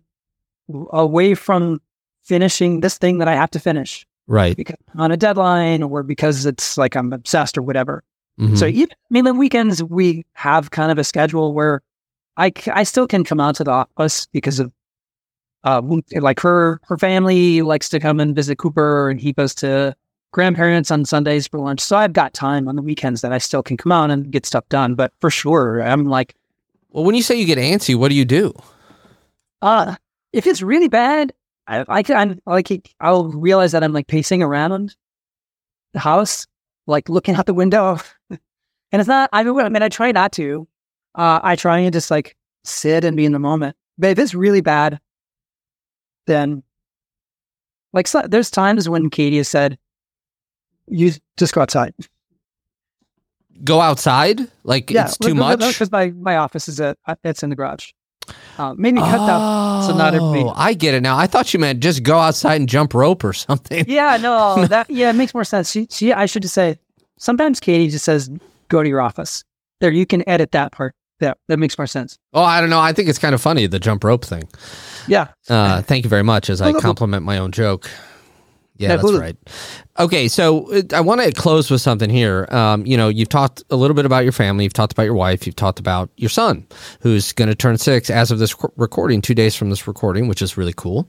away from finishing this thing that I have to finish Right. because on a deadline or because it's like I'm obsessed or whatever. Mhm. So even I mean, the weekends we have kind of a schedule where I, I still can come out to the office because of uh, like her her family likes to come and visit Cooper, and he goes to grandparents on Sundays for lunch. So I've got time on the weekends that I still can come out and get stuff done. But for sure, I'm like, Well, when you say you get antsy, what do you do? uh, if it's really bad, I, I can like I'll realize that I'm like pacing around the house, like looking out the window, and it's not. I mean, I mean, I try not to. Uh, I try and just like sit and be in the moment. But if it's really bad, then like so, there's times when Katie has said, "You just go outside." Go outside? Like it's too much? because my my office is at it's in the garage. Uh, maybe cut that so not everybody. Oh, I get it now. I thought you meant just go outside and jump rope or something. Yeah, no, that yeah, it makes more sense. She, she, I should just say. Sometimes Katie just says, "Go to your office." There, you can edit that part. Yeah, that makes more sense. Oh, I don't know. I think it's kind of funny the jump rope thing. Yeah. Uh, thank you very much. As I compliment my own joke. Yeah, that's right. Okay, so uh, I want to close with something here. Um, you know, you've talked a little bit about your family. You've talked about your wife. You've talked about your son, who's going to turn six as of this recording, two days from this recording, which is really cool.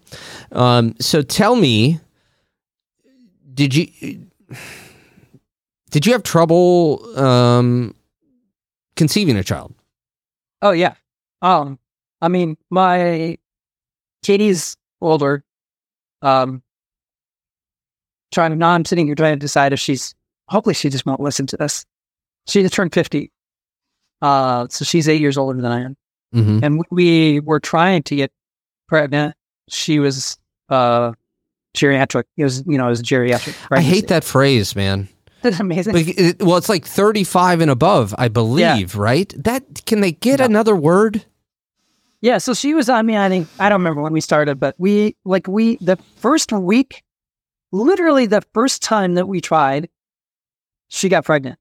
Um, so tell me, did you did you have trouble um, conceiving a child? Oh yeah. Um, I mean, my Katie's older. Um, trying to. Now I'm sitting here trying to decide if she's. Hopefully, she just won't listen to this. She just turned fifty. Uh, so she's eight years older than I am. Mm-hmm. and we were trying to get pregnant. She was uh geriatric. It was you know it was geriatric. I hate that phrase, man. That's amazing. It, well, it's like 35 and above, I believe, right? That can they get Yeah. another word? Yeah, so she was. on me. I think I don't remember when we started, but we like we the first week, literally the first time that we tried, she got pregnant.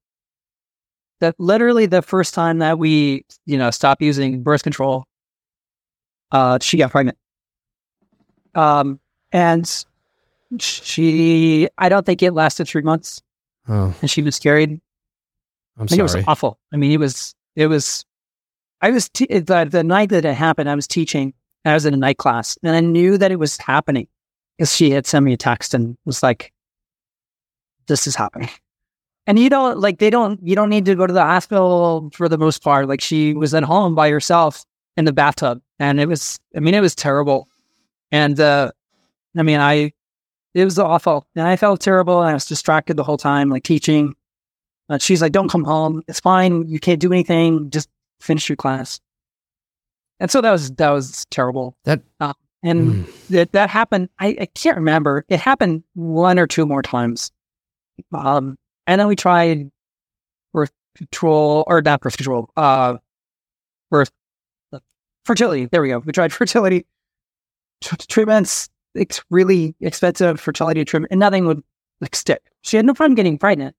That literally the first time that we you know stopped using birth control, uh, she got pregnant. Um, and she, I don't think it lasted three months, Oh, and she was carried I'm mean, it was awful. I mean, it was, it was, I was, te- the, the night that it happened, I was teaching, I was in a night class, and I knew that it was happening because she had sent me a text and was like, this is happening. And you don't, like, they don't, you don't need to go to the hospital for the most part. Like, she was at home by herself in the bathtub, and it was, I mean, it was terrible. And, uh, I mean, I, it was awful. And I felt terrible. And I was distracted the whole time, like teaching. Uh, she's like, "Don't come home. It's fine. You can't do anything. Just finish your class." And so that was that was terrible. That- uh, and Mm. that that happened. I, I can't remember. It happened one or two more times. Um, and then we tried birth control or not birth control. Uh, birth fertility. There we go. We tried fertility t- treatments. It's really expensive fertility treatment, and nothing would like stick. She had no problem getting pregnant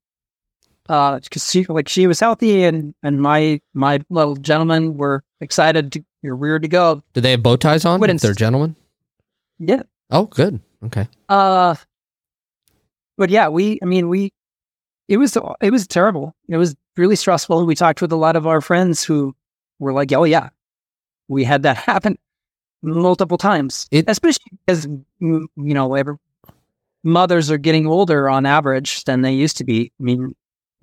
uh because she like she was healthy and and my my little gentlemen were excited to you're reared to go Do they have bow ties on? Wouldn't they're gentlemen. yeah Oh, good. Okay. uh but yeah we i mean we it was it was terrible it was really stressful we talked with a lot of our friends who were like oh yeah we had that happen multiple times It- especially because mm, you know every, mothers are getting older on average than they used to be i mean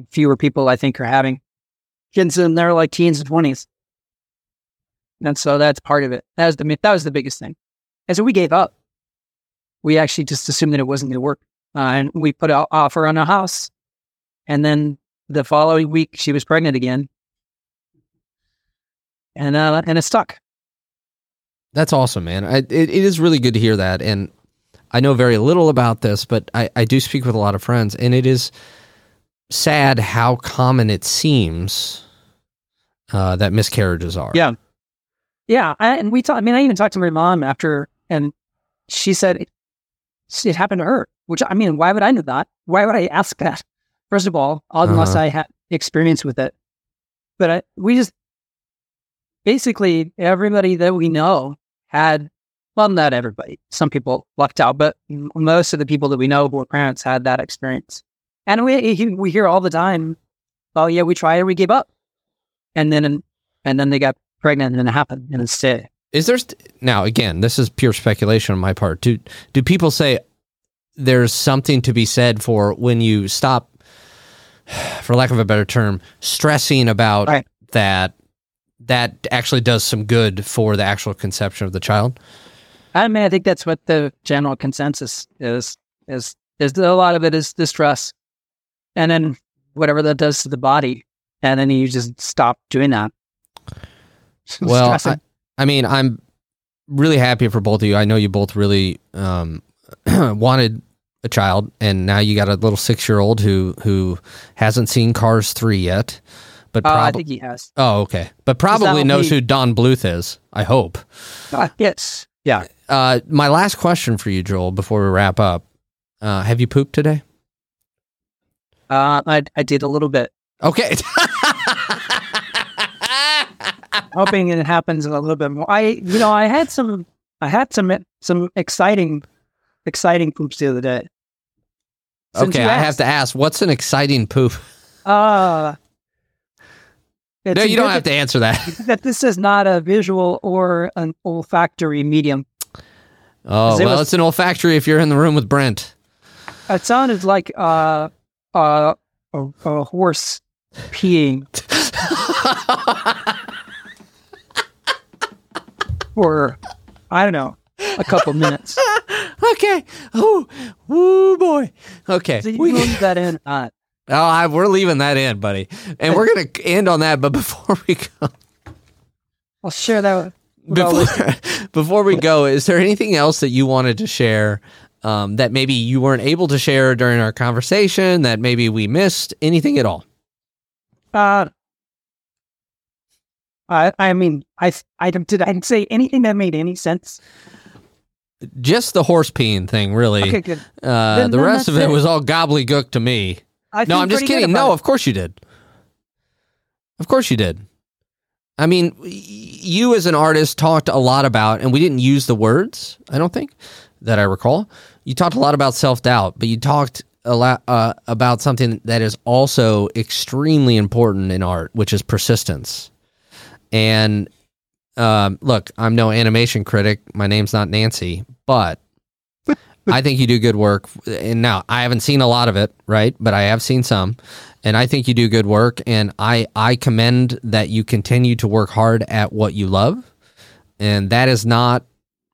fewer people i think are having kids in their like teens and 20s and so that's part of it that was the that was the biggest thing and so we gave up we actually just assumed that it wasn't going to work uh, and we put an offer on a house and then the following week she was pregnant again and uh and it stuck That's awesome, man. I, it, it is really good to hear that. And I know very little about this, but I, I do speak with a lot of friends, and it is sad how common it seems uh, that miscarriages are. Yeah. Yeah, I, and we talked. I mean, I even talked to my mom after, and she said it, it happened to her. Which I mean, why would I know that? Why would I ask that? First of all, unless Uh-huh. I had experience with it. But I, we just basically everybody that we know had. Well, not everybody. Some people lucked out, but most of the people that we know who were parents had that experience. And we we hear all the time, "Oh yeah, we tried it, we gave up," and then and then they got pregnant and it happened and it stayed. Is there st- now again? This is pure speculation on my part. Do do people say there's something to be said for when you stop, for lack of a better term, stressing about Right. that? That actually does some good for the actual conception of the child. I mean, I think that's what the general consensus is. Is is a lot of it is distress, and then whatever that does to the body, and then you just stop doing that. Well, Stressing. I mean, I'm really happy for both of you. I know you both really um, wanted a child, and now you got a little six year old who who hasn't seen Cars three yet, but Uh, I probably think he has. oh okay, but probably knows be- who Don Bluth is. I hope. Uh, yes. Yeah. Uh, my last question for you, Joel, before we wrap up: uh, Have you pooped today? Uh, I I did a little bit, Okay. hoping it happens a little bit more. I you know I had some I had some some exciting exciting poops the other day. Since okay, I have to ask. What's an exciting poop? Uh, no, you don't have to answer that. that this is not a visual or an olfactory medium. Oh, It well, was- it's an olfactory if you're in the room with Brent. It sounded like uh, uh, a, a horse peeing for, I don't know, a couple minutes. okay. Oh, boy. Okay. So you We- leave that in. Uh, oh, I, we're leaving that in, buddy. And we're going to end on that. But before we go, I'll share that with, with all before, before we go, is there anything else that you wanted to share um, that maybe you weren't able to share during our conversation that maybe we missed? Anything at all? Uh, I I mean I I did I say anything that made any sense? Just the horse peeing thing, really. Okay, good. Uh, Then- the then rest of it it. was all gobbledygook to me. I No, I'm just kidding. No, it. of course you did. Of course you did. I mean, you as an artist talked a lot about, and we didn't use the words, I don't think, that I recall. You talked a lot about self doubt, but you talked a lot uh, about something that is also extremely important in art, which is persistence. And um, look, I'm no animation critic. My name's not Nancy, but I think you do good work. And now I haven't seen a lot of it, right? But I have seen some, and I think you do good work. And I I commend that you continue to work hard at what you love, and that is not.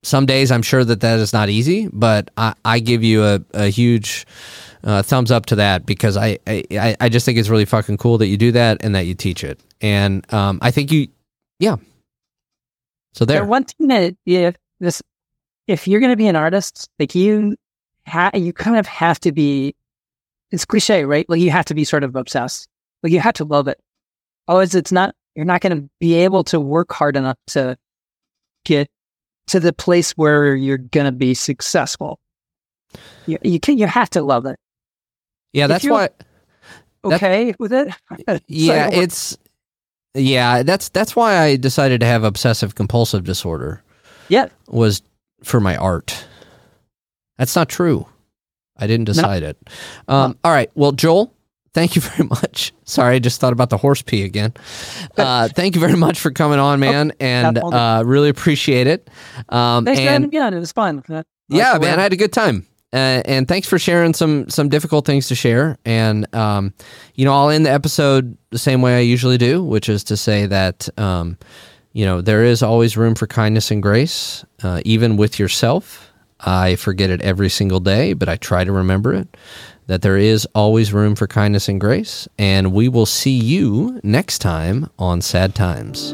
Some days I'm sure that that is not easy, but I, I give you a, a huge uh, thumbs up to that because I, I I just think it's really fucking cool that you do that and that you teach it. And um, I think you, yeah. So The there. one thing that if this if you're gonna be an artist, like you ha- you kind of have to be it's cliche, right? Like you have to be sort of obsessed. Like you have to love it. Otherwise it's not you're not gonna be able to work hard enough to get to the place where you're gonna be successful. You you can you have to love it. Yeah, if that's why. That- Okay with it? Yeah it's yeah that's that's why i decided to have obsessive compulsive disorder. Yeah. was for my art. That's not true. I didn't decide it. Um, all right. Well joel thank you very much. Sorry i just thought about the horse pee again. Uh, thank you very much for coming on man and uh, really appreciate it. Um, Thanks for having and me on. It was fun. Yeah man i had a good time uh, and thanks for sharing some some difficult things to share. And um, you know i'll end the episode the same way i usually do which is to say that um, you know there is always room for kindness and grace uh, even with yourself. I forget it every single day but i try to remember it that there is always room for kindness and grace. And we will see you next time on sad times